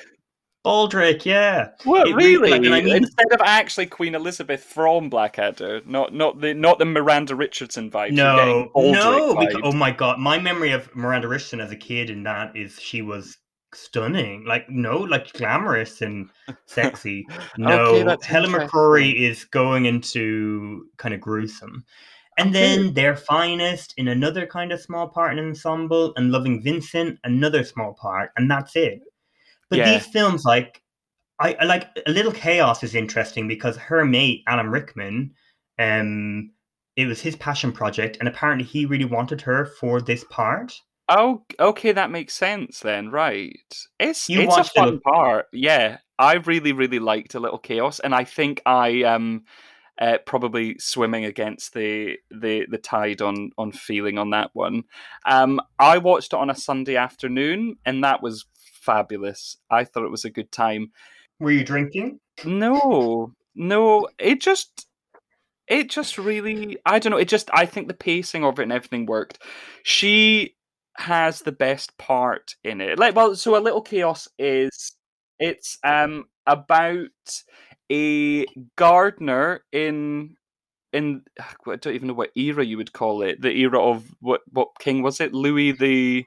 Speaker 1: Baldrick, yeah.
Speaker 6: What it really? Like, I mean, Instead of actually Queen Elizabeth from Blackadder, not not the not the Miranda Richardson vibe.
Speaker 1: No, no. Because, oh my god, my memory of Miranda Richardson as a kid in that is she was stunning. Like no, like glamorous and sexy. No, okay, Helen McCrory is going into kind of gruesome. And then their finest in another kind of small part in an ensemble, and loving Vincent another small part, and that's it. But yeah. these films, like I, I, like a little chaos is interesting because her mate Alan Rickman, um, it was his passion project, and apparently he really wanted her for this part.
Speaker 6: Oh, okay, that makes sense then, right? It's you it's a fun part, yeah. I really, really liked a little chaos, and I think I um uh, probably swimming against the, the the tide on on feeling on that one. Um, I watched it on a Sunday afternoon, and that was fabulous. I thought it was a good time.
Speaker 1: Were you drinking?
Speaker 6: No, no. It just, it just really, I don't know. It just, I think the pacing of it and everything worked. She has the best part in it. Like, well, so a little chaos is it's um about a gardener in in I don't even know what era you would call it. The era of what what king was it? Louis the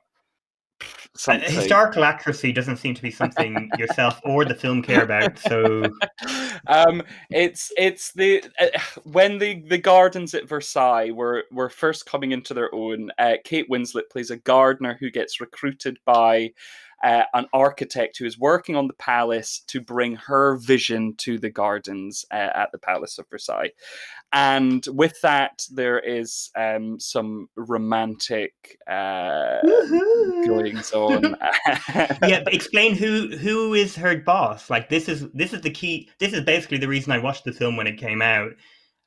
Speaker 6: something.
Speaker 1: historical accuracy doesn't seem to be something yourself or the film care about. So
Speaker 6: um, it's it's the uh, when the the gardens at Versailles were were first coming into their own. Uh, Kate Winslet plays a gardener who gets recruited by. Uh, an architect who is working on the palace to bring her vision to the gardens uh, at the Palace of Versailles. And with that, there is um, some romantic uh, goings on.
Speaker 1: yeah, but explain who who is her boss. Like this is this is the key. This is basically the reason I watched the film when it came out,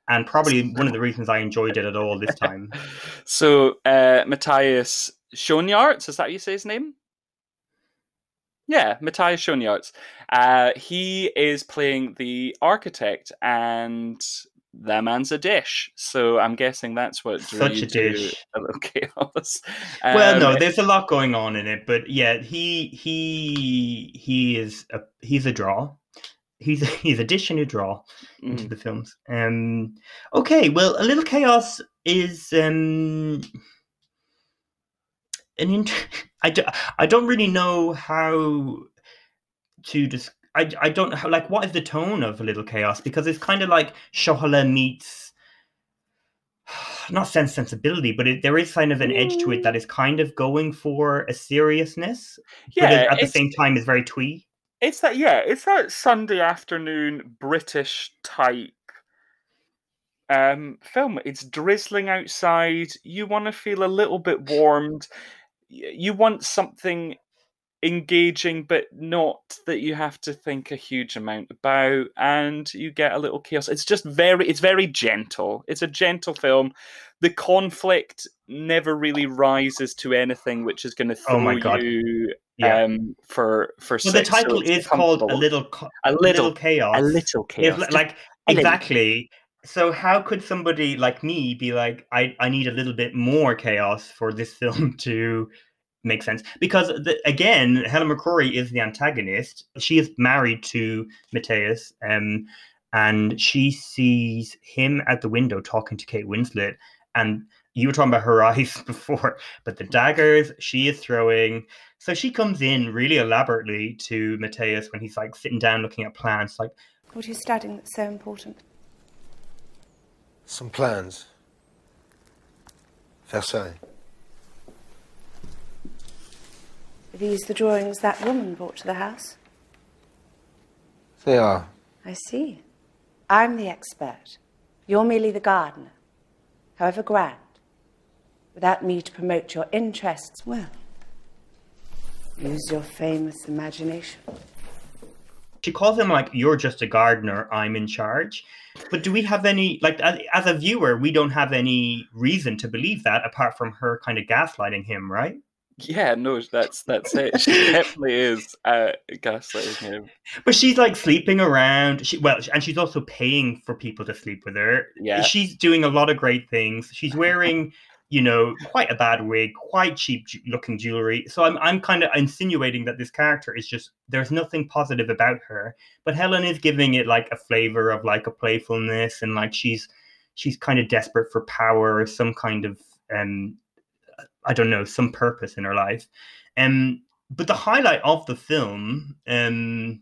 Speaker 1: and probably one of the reasons I enjoyed it at all this time.
Speaker 6: So uh, Matthias Schoenaerts, is that how you say his name? Yeah, Matthias Schoenaerts. Uh, he is playing the architect, and that man's a dish. So I'm guessing that's what drew
Speaker 1: Such a dish.
Speaker 6: A little chaos.
Speaker 1: well, no,
Speaker 6: Um,
Speaker 1: there's a lot going on in it, but yeah, he he he is a he's a draw. He's he's a dish and a draw into
Speaker 6: mm.
Speaker 1: the films. Um, okay, well, a little chaos is um an int- I, do, I don't really know how to just I, I don't know like what is the tone of a little chaos because it's kind of like Shohala meets not sense sensibility but it, there is kind of an edge to it that is kind of going for a seriousness but
Speaker 6: Yeah,
Speaker 1: at the same time is very twee
Speaker 6: It's that yeah, it's that Sunday afternoon British type um film. It's drizzling outside. You want to feel a little bit warmed. You want something engaging but not that you have to think a huge amount about and you get a little chaos. It's just very it's very gentle. It's a gentle film. The conflict never really rises to anything which is going to throw
Speaker 1: Oh my God.
Speaker 6: you
Speaker 1: Yeah.
Speaker 6: um for for
Speaker 1: well the
Speaker 6: so
Speaker 1: title
Speaker 6: it's
Speaker 1: is called a little co-
Speaker 6: a little
Speaker 1: chaos
Speaker 6: a little
Speaker 1: If,
Speaker 6: chaos.
Speaker 1: like
Speaker 6: a little.
Speaker 1: exactly so how could somebody like me be like I, I need a little bit more chaos for this film to make sense? Because the, again helen mccrory is the antagonist. She is married to matthias um, and she sees him at the window talking to kate winslet and you were talking about her eyes before but the daggers she is throwing. So she comes in really elaborately to matthias when he's like sitting down looking at plants like
Speaker 4: What are you studying that's so important?
Speaker 10: Some plans. Versailles.
Speaker 4: Are these the drawings that woman brought to the house?
Speaker 10: They are.
Speaker 4: I see. I'm the expert. You're merely the gardener, however grand. Without me to promote your interests, well, use your famous imagination.
Speaker 1: She calls him like you're just a gardener i'm in charge but do we have any like as, as a viewer we don't have any reason to believe that apart from her kind of gaslighting him right
Speaker 6: Yeah, no, that's that's it. She definitely is uh, gaslighting him.
Speaker 1: but she's like sleeping around she well and she's also paying for people to sleep with her
Speaker 6: Yeah.
Speaker 1: she's doing a lot of great things she's wearing you know quite a bad wig quite cheap looking jewelry. So i'm i'm kind of insinuating that this character is just there's nothing positive about her. But helen is giving it like a flavor of like a playfulness and like she's she's kind of desperate for power or some kind of um i don't know some purpose in her life. Um but the highlight of the film um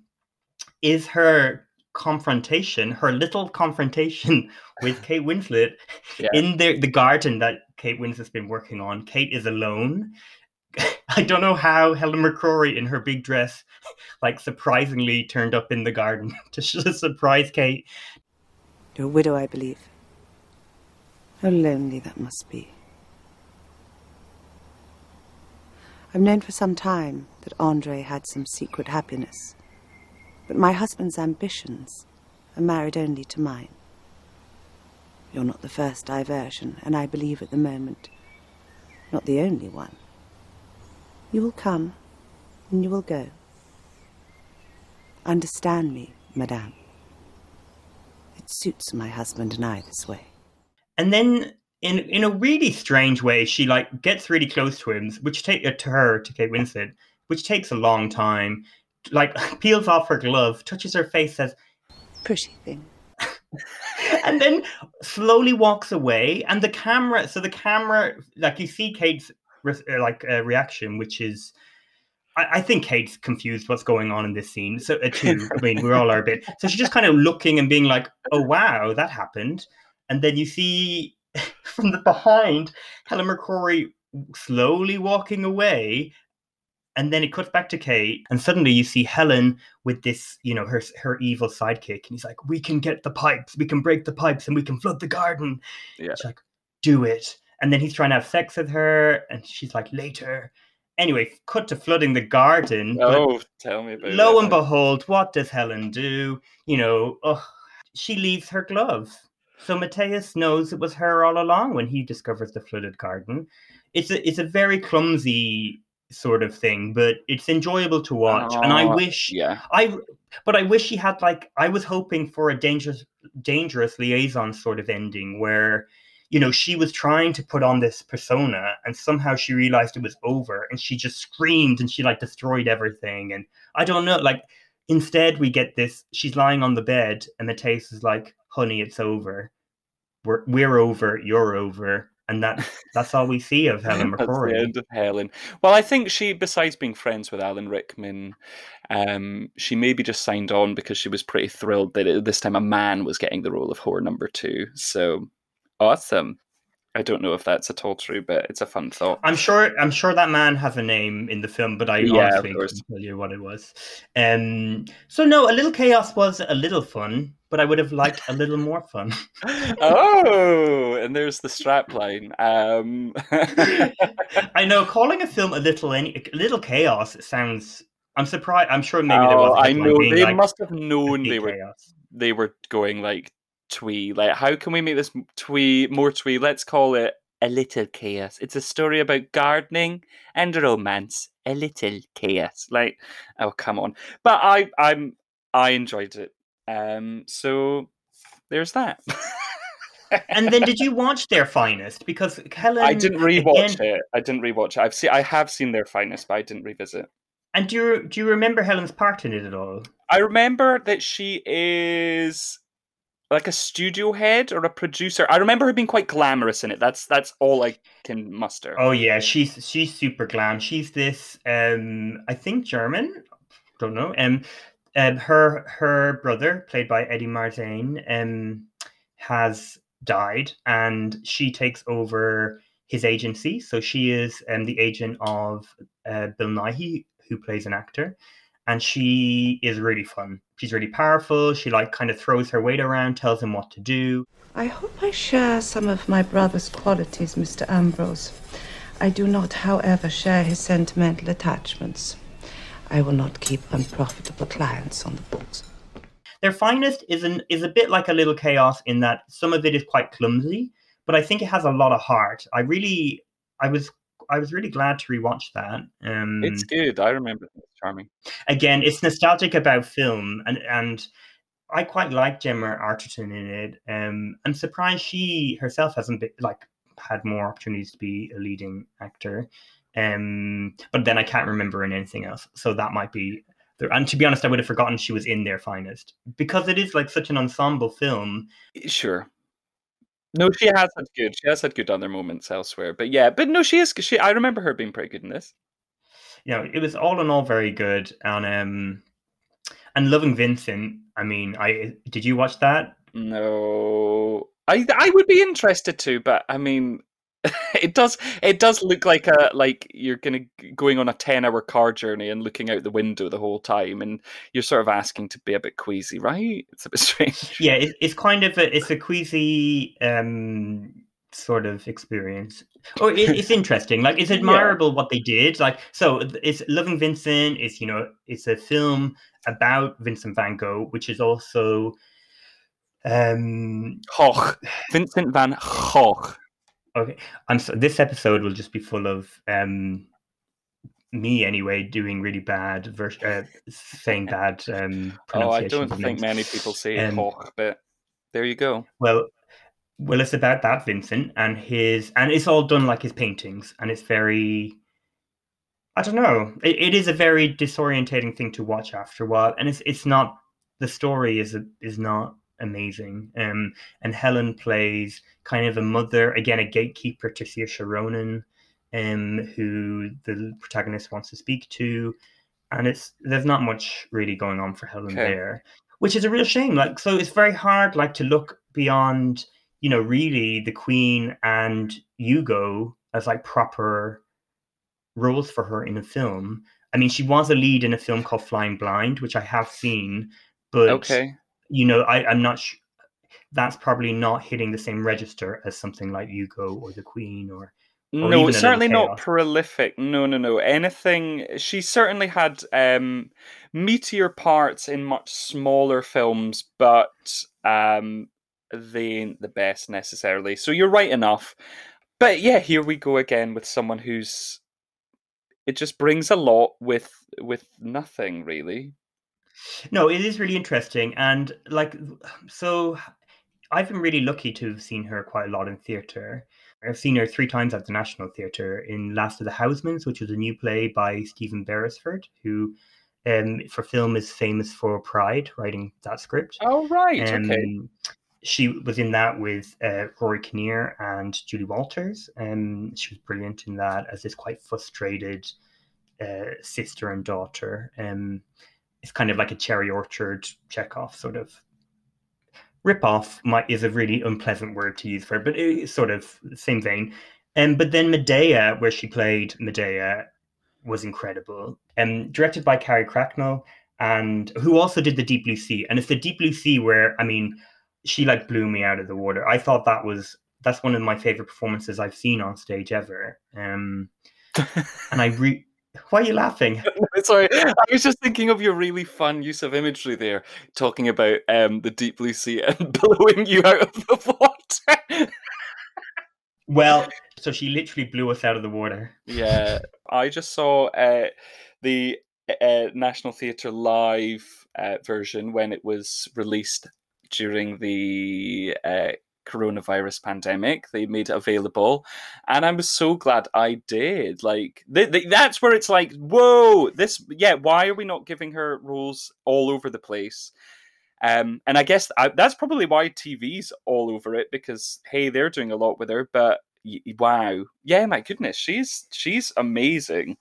Speaker 1: is her confrontation her little confrontation with kate winslet
Speaker 6: Yeah.
Speaker 1: in the the garden that Kate Winslet's been working on. Kate is alone. I don't know how Helen McCrory in her big dress, like surprisingly turned up in the garden to surprise Kate.
Speaker 4: You're a widow, I believe. How lonely that must be. I've known for some time that Andre had some secret happiness, but my husband's ambitions are married only to mine. You're not the first diversion, and I believe at the moment, not the only one. You will come, and you will go. Understand me, madame. It suits my husband and I this way.
Speaker 1: And then in in a really strange way, she like gets really close to him, which take uh, to her to Kate Winslet, which takes a long time. Like peels off her glove, touches her face, says,
Speaker 4: Pretty thing.
Speaker 1: and then slowly walks away. And the camera, so the camera, like you see Kate's re- uh, like uh, reaction, which is. I, think Kate's confused what's going on in this scene. So, uh, too, I mean, we all are a bit. So she's just kind of looking and being like, "Oh wow, that happened," and then you see from the behind Helen McCrory slowly walking away and then it cuts back to Kate, and suddenly you see Helen with this, you know, her her evil sidekick, and he's like, "We can get the pipes, we can break the pipes, and we can flood the garden."
Speaker 6: Yeah.
Speaker 1: She's like, "Do it," and then he's trying to have sex with her, and she's like, "Later." Anyway, cut to flooding the garden.
Speaker 6: Oh, tell me about
Speaker 1: lo
Speaker 6: it.
Speaker 1: and behold, what does Helen do? You know, oh, she leaves her gloves. So Matthias knows it was her all along when he discovers the flooded garden. It's a it's a very clumsy sort of thing, but it's enjoyable to watch. and I wish
Speaker 6: yeah.
Speaker 1: I but I wish he had like I was hoping for a dangerous dangerous liaison sort of ending where you know she was trying to put on this persona and somehow she realized it was over and she just screamed and she like destroyed everything and I don't know like instead we get this she's lying on the bed and the taste is like honey it's over we're we're over you're over and that that's all we see of Helen McCrory
Speaker 6: end of Helen. Well, I think she, besides being friends with Alan Rickman, um, she maybe just signed on because she was pretty thrilled that it, this time a man was getting the role of whore number two. So awesome. I don't know if that's at all true, but it's a fun thought.
Speaker 1: I'm sure. I'm sure that man has a name in the film, but I
Speaker 6: Yeah,
Speaker 1: honestly couldn't tell you what it was. Um. So no, a little chaos was a little fun, but I would have liked a little more fun.
Speaker 6: oh, and there's the strap line. Um,
Speaker 1: I know calling a film a little any a little chaos sounds. I'm surprised. I'm sure maybe there was.
Speaker 6: Oh, I know they
Speaker 1: like,
Speaker 6: must have known they were
Speaker 1: chaos.
Speaker 6: they were going like twee. Like, how can we make this twee more twee? Let's call it a little chaos. It's a story about gardening and romance. A little chaos. Like, oh come on. But I I'm I enjoyed it. Um, so there's that.
Speaker 1: and then, did you watch Their Finest? Because Helen,
Speaker 6: I didn't rewatch
Speaker 1: again-
Speaker 6: it. I didn't rewatch it. I've seen I have seen their finest, but I didn't revisit.
Speaker 1: And do you do you remember Helen's part in it at all?
Speaker 6: I remember that she is like a studio head or a producer. I remember her being quite glamorous in it. That's that's all I can muster.
Speaker 1: Oh yeah, she's she's super glam. She's this um I think German, don't know. Um, um her her brother, played by Eddie Marsan, um has died and she takes over his agency. So she is um the agent of uh, Bill Nighy, who plays an actor. And she is really fun. She's really powerful. She like kind of throws her weight around, tells him what to do.
Speaker 4: I hope I share some of my brother's qualities, Mr. Ambrose. I do not, however, share his sentimental attachments. I will not keep unprofitable clients on the books.
Speaker 1: Their finest is an is a bit like a little chaos in that some of it is quite clumsy, but I think it has a lot of heart. I really, I was, I was really glad to rewatch that. Um,
Speaker 6: It's good. I remember it. It's charming.
Speaker 1: again, it's nostalgic about film, and and I quite like Gemma Arterton in it. Um, I'm surprised she herself hasn't been like had more opportunities to be a leading actor. Um, but then I can't remember in anything else, so that might be. There. And to be honest, I would have forgotten she was in their finest because it is like such an ensemble film.
Speaker 6: Sure. No, she has had good. She has had good other moments elsewhere, but yeah, but no, she is. She. I remember her being pretty good in this.
Speaker 1: Yeah, it was all in all very good. And um, and loving Vincent. I mean, I did you watch that?
Speaker 6: No, I I would be interested to, but I mean, it does it does look like a like you're gonna going on a ten hour car journey and looking out the window the whole time, and you're sort of asking to be a bit queasy, right? It's a bit strange.
Speaker 1: yeah, it, it's kind of a it's a queasy um sort of experience. or it, it's interesting. Like it's admirable what they did. Like so, it's Loving Vincent. Is you know, it's a film about Vincent Van Gogh, which is also um
Speaker 6: Gogh, Vincent van Gogh.
Speaker 1: Okay, I'm so this episode will just be full of um me anyway doing really bad vers- uh, saying bad um
Speaker 6: Oh, I don't think many people say
Speaker 1: Um,
Speaker 6: but there you go.
Speaker 1: Well, well, it's about that Vincent and his, and it's all done like his paintings, and it's very. I don't know. It, it is a very disorientating thing to watch after a while, and it's it's not the story is is not amazing. Um, and Helen plays kind of a mother, again, a gatekeeper to Saoirse Ronan, um, who the protagonist wants to speak to. And it's there's not much really going on for Helen
Speaker 6: Okay.
Speaker 1: there, which is a real shame. Like, so it's very hard, like, to look beyond, you know, really the Queen and Hugo as like proper roles for her in a film. I mean, she was a lead in a film called Flying Blind, which I have seen, but
Speaker 6: Okay.
Speaker 1: You know, I, I'm not sure. That's probably not hitting the same register as something like Hugo or the Queen or. or
Speaker 6: No,
Speaker 1: Little
Speaker 6: certainly not prolific. No, no, no. Anything. She certainly had um, meteor parts in much smaller films, but um, they ain't the best necessarily. So you're right enough. But yeah, here we go again with someone who's. It just brings a lot with with nothing really.
Speaker 1: No, it is really interesting, and like, so I've been really lucky to have seen her quite a lot in theatre. I've seen her three times at the National Theatre in Last of the Haussmans, which was a new play by Stephen Beresford, who um, for film is famous for Pride, writing that script.
Speaker 6: Oh right, okay.
Speaker 1: Um, she was in that with uh, Rory Kinnear and Julie Walters. Um, she was brilliant in that as this quite frustrated uh, sister and daughter. Um, it's kind of like a cherry orchard Chekhov sort of rip-off might is a really unpleasant word to use for it, but it's sort of the same vein. Um, but then Medea, where she played Medea, was incredible. Um, directed by Carrie Cracknell, and who also did the Deep Blue Sea. And it's the Deep Blue Sea where I mean, she like blew me out of the water. I thought that was that's one of my favorite performances I've seen on stage ever. Um, and I re. Why are you laughing?
Speaker 6: Sorry, I was just thinking of your really fun use of imagery there, talking about um, the deep blue sea and blowing you out of the water.
Speaker 1: Well, so she literally blew us out of the water.
Speaker 6: yeah, I just saw uh, the uh, National Theatre live uh, version when it was released during the uh, coronavirus pandemic. They made it available, and I was so glad I did. Like th- th- that's where it's like, whoa, this yeah. Why are we not giving her roles all over the place? Um, and I guess I, that's probably why TV's all over it because hey, they're doing a lot with her. But wow, yeah, my goodness, she's she's amazing.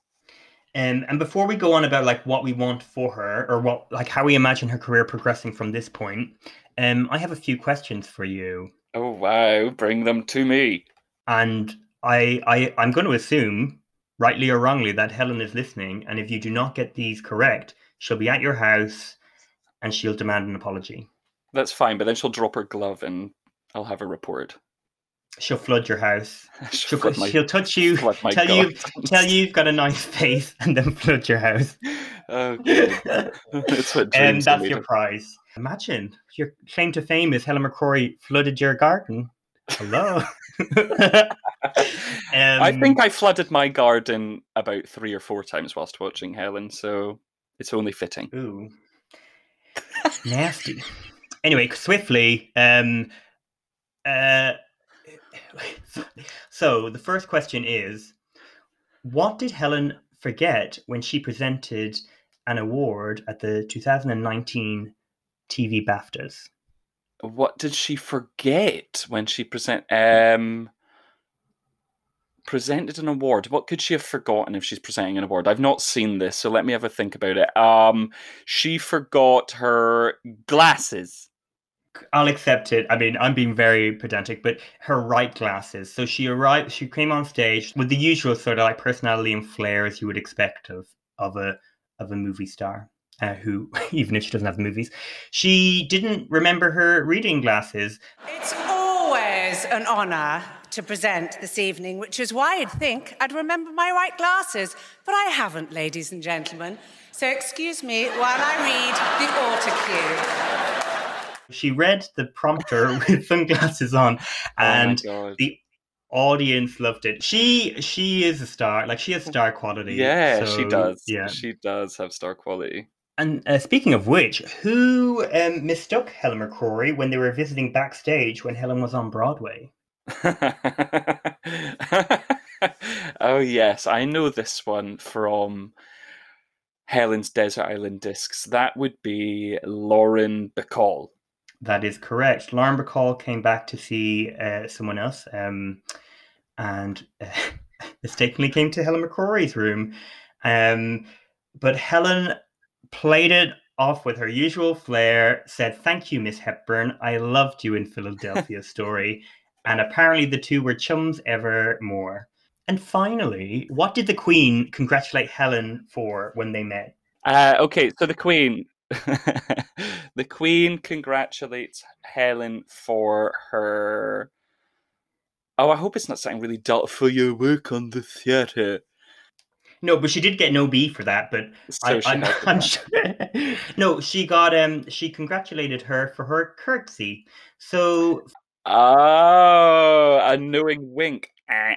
Speaker 1: Um, and before we go on about like what we want for her or what like how we imagine her career progressing from this point, um, I have a few questions for you.
Speaker 6: Oh wow, bring them to me.
Speaker 1: And I, I I'm going to assume, rightly or wrongly, that Helen is listening. And if you do not get these correct, she'll be at your house and she'll demand an apology.
Speaker 6: That's fine, but then she'll drop her glove and I'll have a report.
Speaker 1: She'll flood your house.
Speaker 6: She'll
Speaker 1: She'll,
Speaker 6: my-
Speaker 1: she'll touch you, tell you, tell you you've got a nice face, and then flood your house.
Speaker 6: Okay. That's what
Speaker 1: and that's your prize. Imagine your claim to fame is Helen McCrory flooded your garden. Hello.
Speaker 6: I
Speaker 1: Um,
Speaker 6: think I flooded my garden about three or four times whilst watching Helen, so it's only fitting.
Speaker 1: Ooh. Nasty. Anyway, swiftly. Um, uh, so the first question is What did Helen forget when she presented an award at the 2019 TV BAFTAs?
Speaker 6: What did she forget when she present um presented an award? What could she have forgotten if she's presenting an award? I've not seen this, so let me have a think about it. Um she forgot her glasses.
Speaker 1: I'll accept it. I mean, I'm being very pedantic, but her right glasses. So she arrived. She came on stage with the usual sort of like personality and flair as you would expect of of a of a movie star. Uh, who, even if she doesn't have movies, she didn't remember her reading glasses.
Speaker 11: It's always an honour to present this evening, which is why I'd think I'd remember my right glasses, but I haven't, ladies and gentlemen. So excuse me while I read the autocue.
Speaker 1: She read the prompter with sunglasses on, and
Speaker 6: God.
Speaker 1: the audience loved it. She she is a star. Like she has star quality.
Speaker 6: Yeah, she does.
Speaker 1: Yeah.
Speaker 6: She does have star quality.
Speaker 1: And uh, speaking of which, who um, mistook Helen McCrory when they were visiting backstage when Helen was on Broadway?
Speaker 6: oh yes, I know this one from Helen's Desert Island Discs. That would be Lauren Bacall.
Speaker 1: That is correct. Lauren Bacall came back to see uh, someone else, um, and uh, mistakenly came to Helen McCrory's room. Um, but Helen played it off with her usual flair, said, Thank you, Miss Hepburn. I loved you in Philadelphia story. And apparently the two were chums ever more. And finally, what did the Queen congratulate Helen for when they met?
Speaker 6: Uh, okay, so the Queen. the Queen congratulates Helen for her. Oh, I hope it's not something really dull for your work on the theatre.
Speaker 1: No, but she did get no B for that. But
Speaker 6: So
Speaker 1: I, I'm, I'm sure. no, she got um. She congratulated her for her curtsy. So
Speaker 6: Oh, a knowing wink. Eh.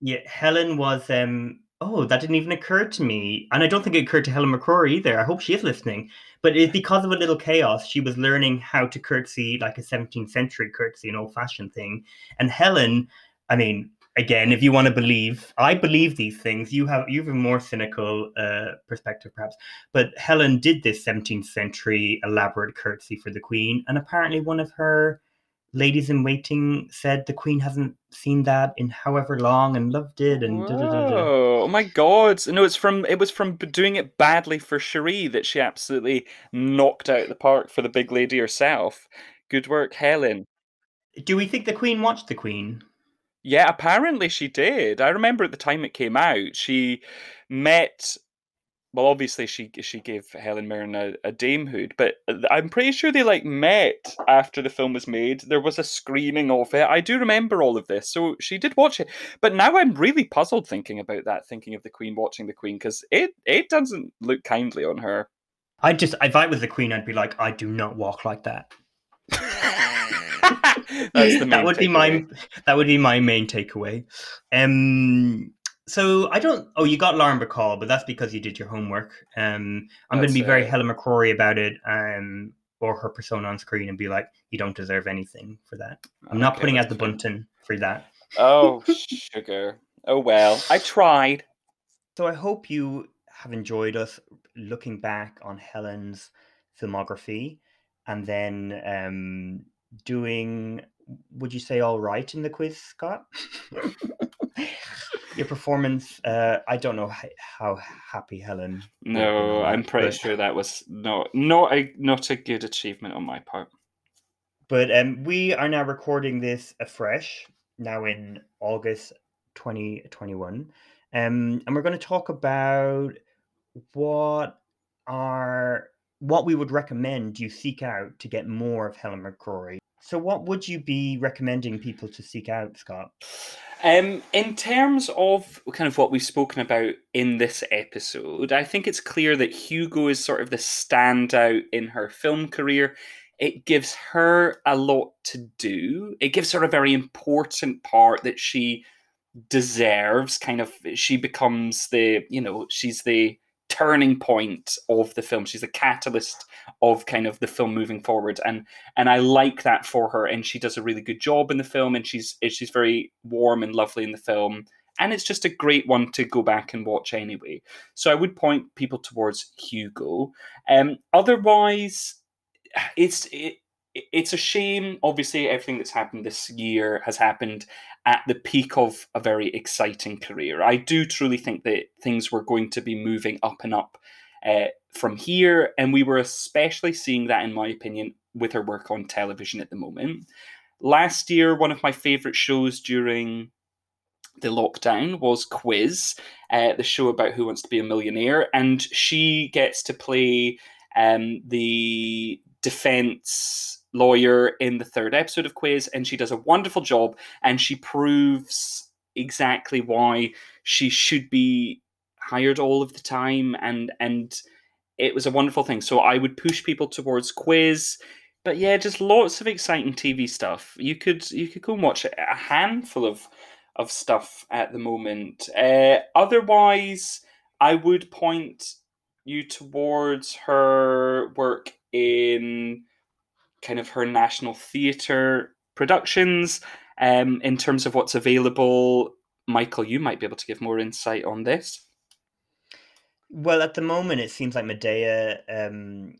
Speaker 1: yeah, Helen was um. Oh, that didn't even occur to me, and I don't think it occurred to Helen McCrory either. I hope she is listening. But it's because of a little chaos. She was learning how to curtsy like a 17th century curtsy, an old-fashioned thing. And Helen, I mean, again, if you want to believe, I believe these things. You have you have a more cynical uh, perspective, perhaps. But Helen did this 17th century elaborate curtsy for the Queen, and apparently one of her ladies in waiting said the Queen hasn't seen that in however long and loved it, and da, da, da.
Speaker 6: Oh, oh my god! No, it's from it was from doing it badly for Cherie that she absolutely knocked out the park for the big lady herself. Good work, Helen.
Speaker 1: Do we think the Queen watched the Queen?
Speaker 6: Yeah, apparently she did. I remember at the time it came out, she met. Well, obviously she she gave Helen Mirren a, a damehood, but I'm pretty sure they like met after the film was made. There was a screening of it. I do remember all of this, so she did watch it. But now I'm really puzzled thinking about that, thinking of the Queen watching the Queen, because it it doesn't look kindly on her.
Speaker 1: I just, if I was the Queen, I'd be like, I do not walk like that.
Speaker 6: That's the main
Speaker 1: that would be my that would be my main takeaway. Um, so I don't. Oh, you got Lauren Bacall, but that's because you did your homework. Um, I'm going to be very. Helen McCrory about it, um, or her persona on screen, and be like, you don't deserve anything for that. I'm not
Speaker 6: Okay,
Speaker 1: putting out the bunton for that.
Speaker 6: Oh, sugar. Oh well, I tried.
Speaker 1: So I hope you have enjoyed us looking back on Helen's filmography and then um, doing, would you say, all right in the quiz, Scott? Your performance, uh, I don't know how happy Helen. would have been
Speaker 6: No,
Speaker 1: on
Speaker 6: I'm pretty
Speaker 1: but-
Speaker 6: sure that was not not a not a good achievement on my part.
Speaker 1: But um, we are now recording this afresh, now in August 2021. Um, and we're going to talk about what are what we would recommend you seek out to get more of Helen McCrory. So, what would you be recommending people to seek out, Scott?
Speaker 6: Um, in terms of kind of what we've spoken about in this episode, I think it's clear that Hugo is sort of the standout in her film career. It gives her a lot to do. It gives her a very important part that she deserves. Kind of, she becomes the, you know, she's the turning point of the film. She's the catalyst of kind of the film moving forward, and and I like that for her. And she does a really good job in the film, and she's she's very warm and lovely in the film. And it's just a great one to go back and watch anyway. So I would point people towards Hugo. Um, otherwise, it's it, it's a shame. Obviously, everything that's happened this year has happened at the peak of a very exciting career. I do truly think that things were going to be moving up and up uh, from here, and we were especially seeing that, in my opinion, with her work on television at the moment. Last year, one of my favorite shows during the lockdown was Quiz, uh, the show about who wants to be a millionaire, and she gets to play um, the defense lawyer in the third episode of Quiz, and she does a wonderful job, and she proves exactly why she should be hired all of the time, and and it was a wonderful thing. So I would push people towards Quiz. But yeah, just lots of exciting TV stuff. You could you could go and watch a handful of of stuff at the moment. Uh, otherwise, I would point you towards her work in kind of her national theatre productions um, in terms of what's available. Michael, you might be able to give more insight on this.
Speaker 1: Well, at the moment, it seems like Medea, um,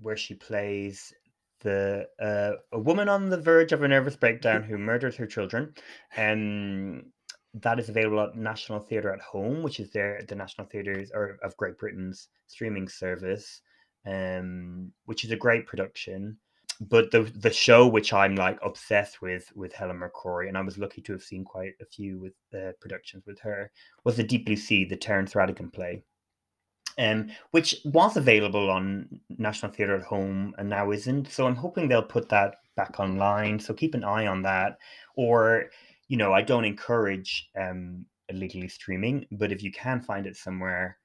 Speaker 1: where she plays the uh, a woman on the verge of a nervous breakdown who murders her children, um, that is available at National Theatre at Home, which is their the National Theatres or of Great Britain's streaming service, um, which is a great production. But the the show which I'm like obsessed with with Helen McCrory, and I was lucky to have seen quite a few with uh, productions with her, was the Deep Blue Sea, the Terence Rattigan play, um, which was available on National Theatre at Home and now isn't. So I'm hoping they'll put that back online. So keep an eye on that. Or, you know, I don't encourage um, illegally streaming, but if you can find it somewhere,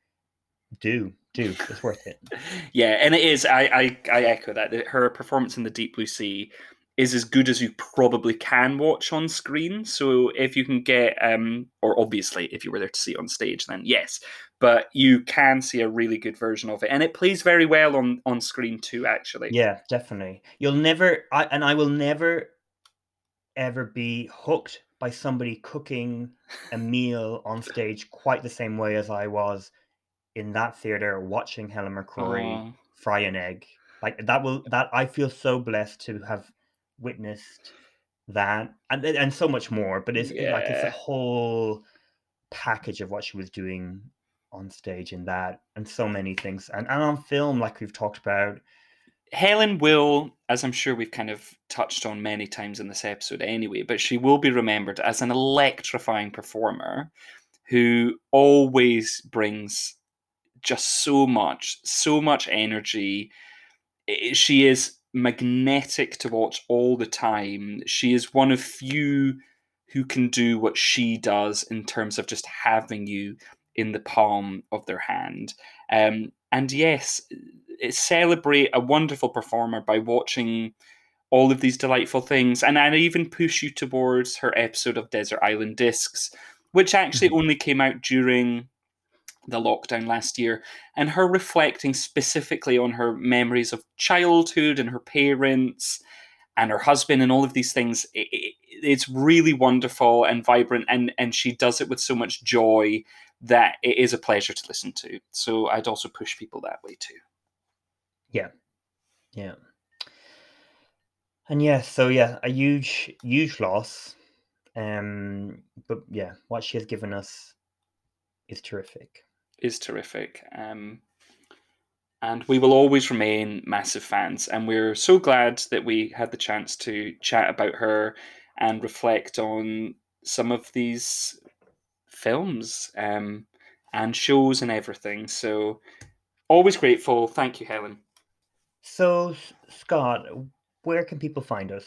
Speaker 1: do do it's worth it.
Speaker 6: yeah, and it is. I, I I echo that. Her performance in the Deep Blue Sea is as good as you probably can watch on screen. So if you can get, um, or obviously if you were there to see it on stage, then yes, but you can see a really good version of it, and it plays very well on on screen too. Actually,
Speaker 1: yeah, definitely. You'll never, I, and I will never, ever be hooked by somebody cooking a meal on stage quite the same way as I was in that theater watching Helen McCrory fry an egg. Like that will that I feel so blessed to have witnessed that and and so much more. But it's yeah. like it's a whole package of what she was doing on stage in that and so many things and, and on film like we've talked about
Speaker 6: helen will as i'm sure we've kind of touched on many times in this episode anyway but she will be remembered as an electrifying performer who always brings just so much so much energy she is magnetic to watch all the time she is one of few who can do what she does in terms of just having you in the palm of their hand. Um, and yes, celebrate a wonderful performer by watching all of these delightful things. And I even push you towards her episode of Desert Island Discs, which actually mm-hmm. only came out during the lockdown last year, and her reflecting specifically on her memories of childhood and her parents and her husband and all of these things. it's really wonderful and vibrant, and, and she does it with so much joy that it is a pleasure to listen to. So I'd also push people that way too.
Speaker 1: Yeah. Yeah. And yeah, so yeah, a huge, huge loss. Um, but yeah, what she has given us is terrific.
Speaker 6: Is terrific. Um, and we will always remain massive fans. And we're so glad that we had the chance to chat about her and reflect on some of these films um, and shows and everything. So always grateful. Thank you, Helen.
Speaker 1: So, Scott, where can people find us?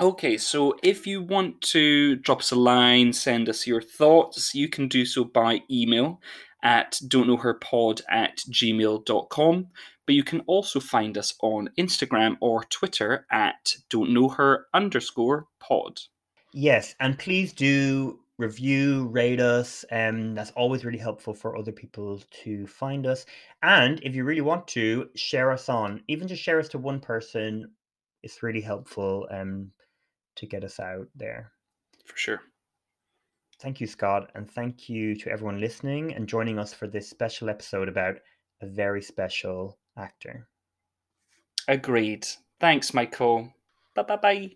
Speaker 6: Okay, so if you want to drop us a line, send us your thoughts, you can do so by email at don'tknowherpod at gmail.com. But you can also find us on Instagram or Twitter at don'tknowher underscore pod.
Speaker 1: Yes, and please do review, rate us. Um, that's always really helpful for other people to find us. And if you really want to, share us on. Even just share us to one person. It's really helpful um, to get us out there.
Speaker 6: For sure.
Speaker 1: Thank you, Scott. And thank you to everyone listening and joining us for this special episode about a very special actor.
Speaker 6: Agreed. Thanks, Michael. Bye bye bye.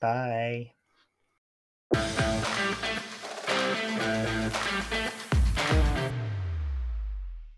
Speaker 1: Bye.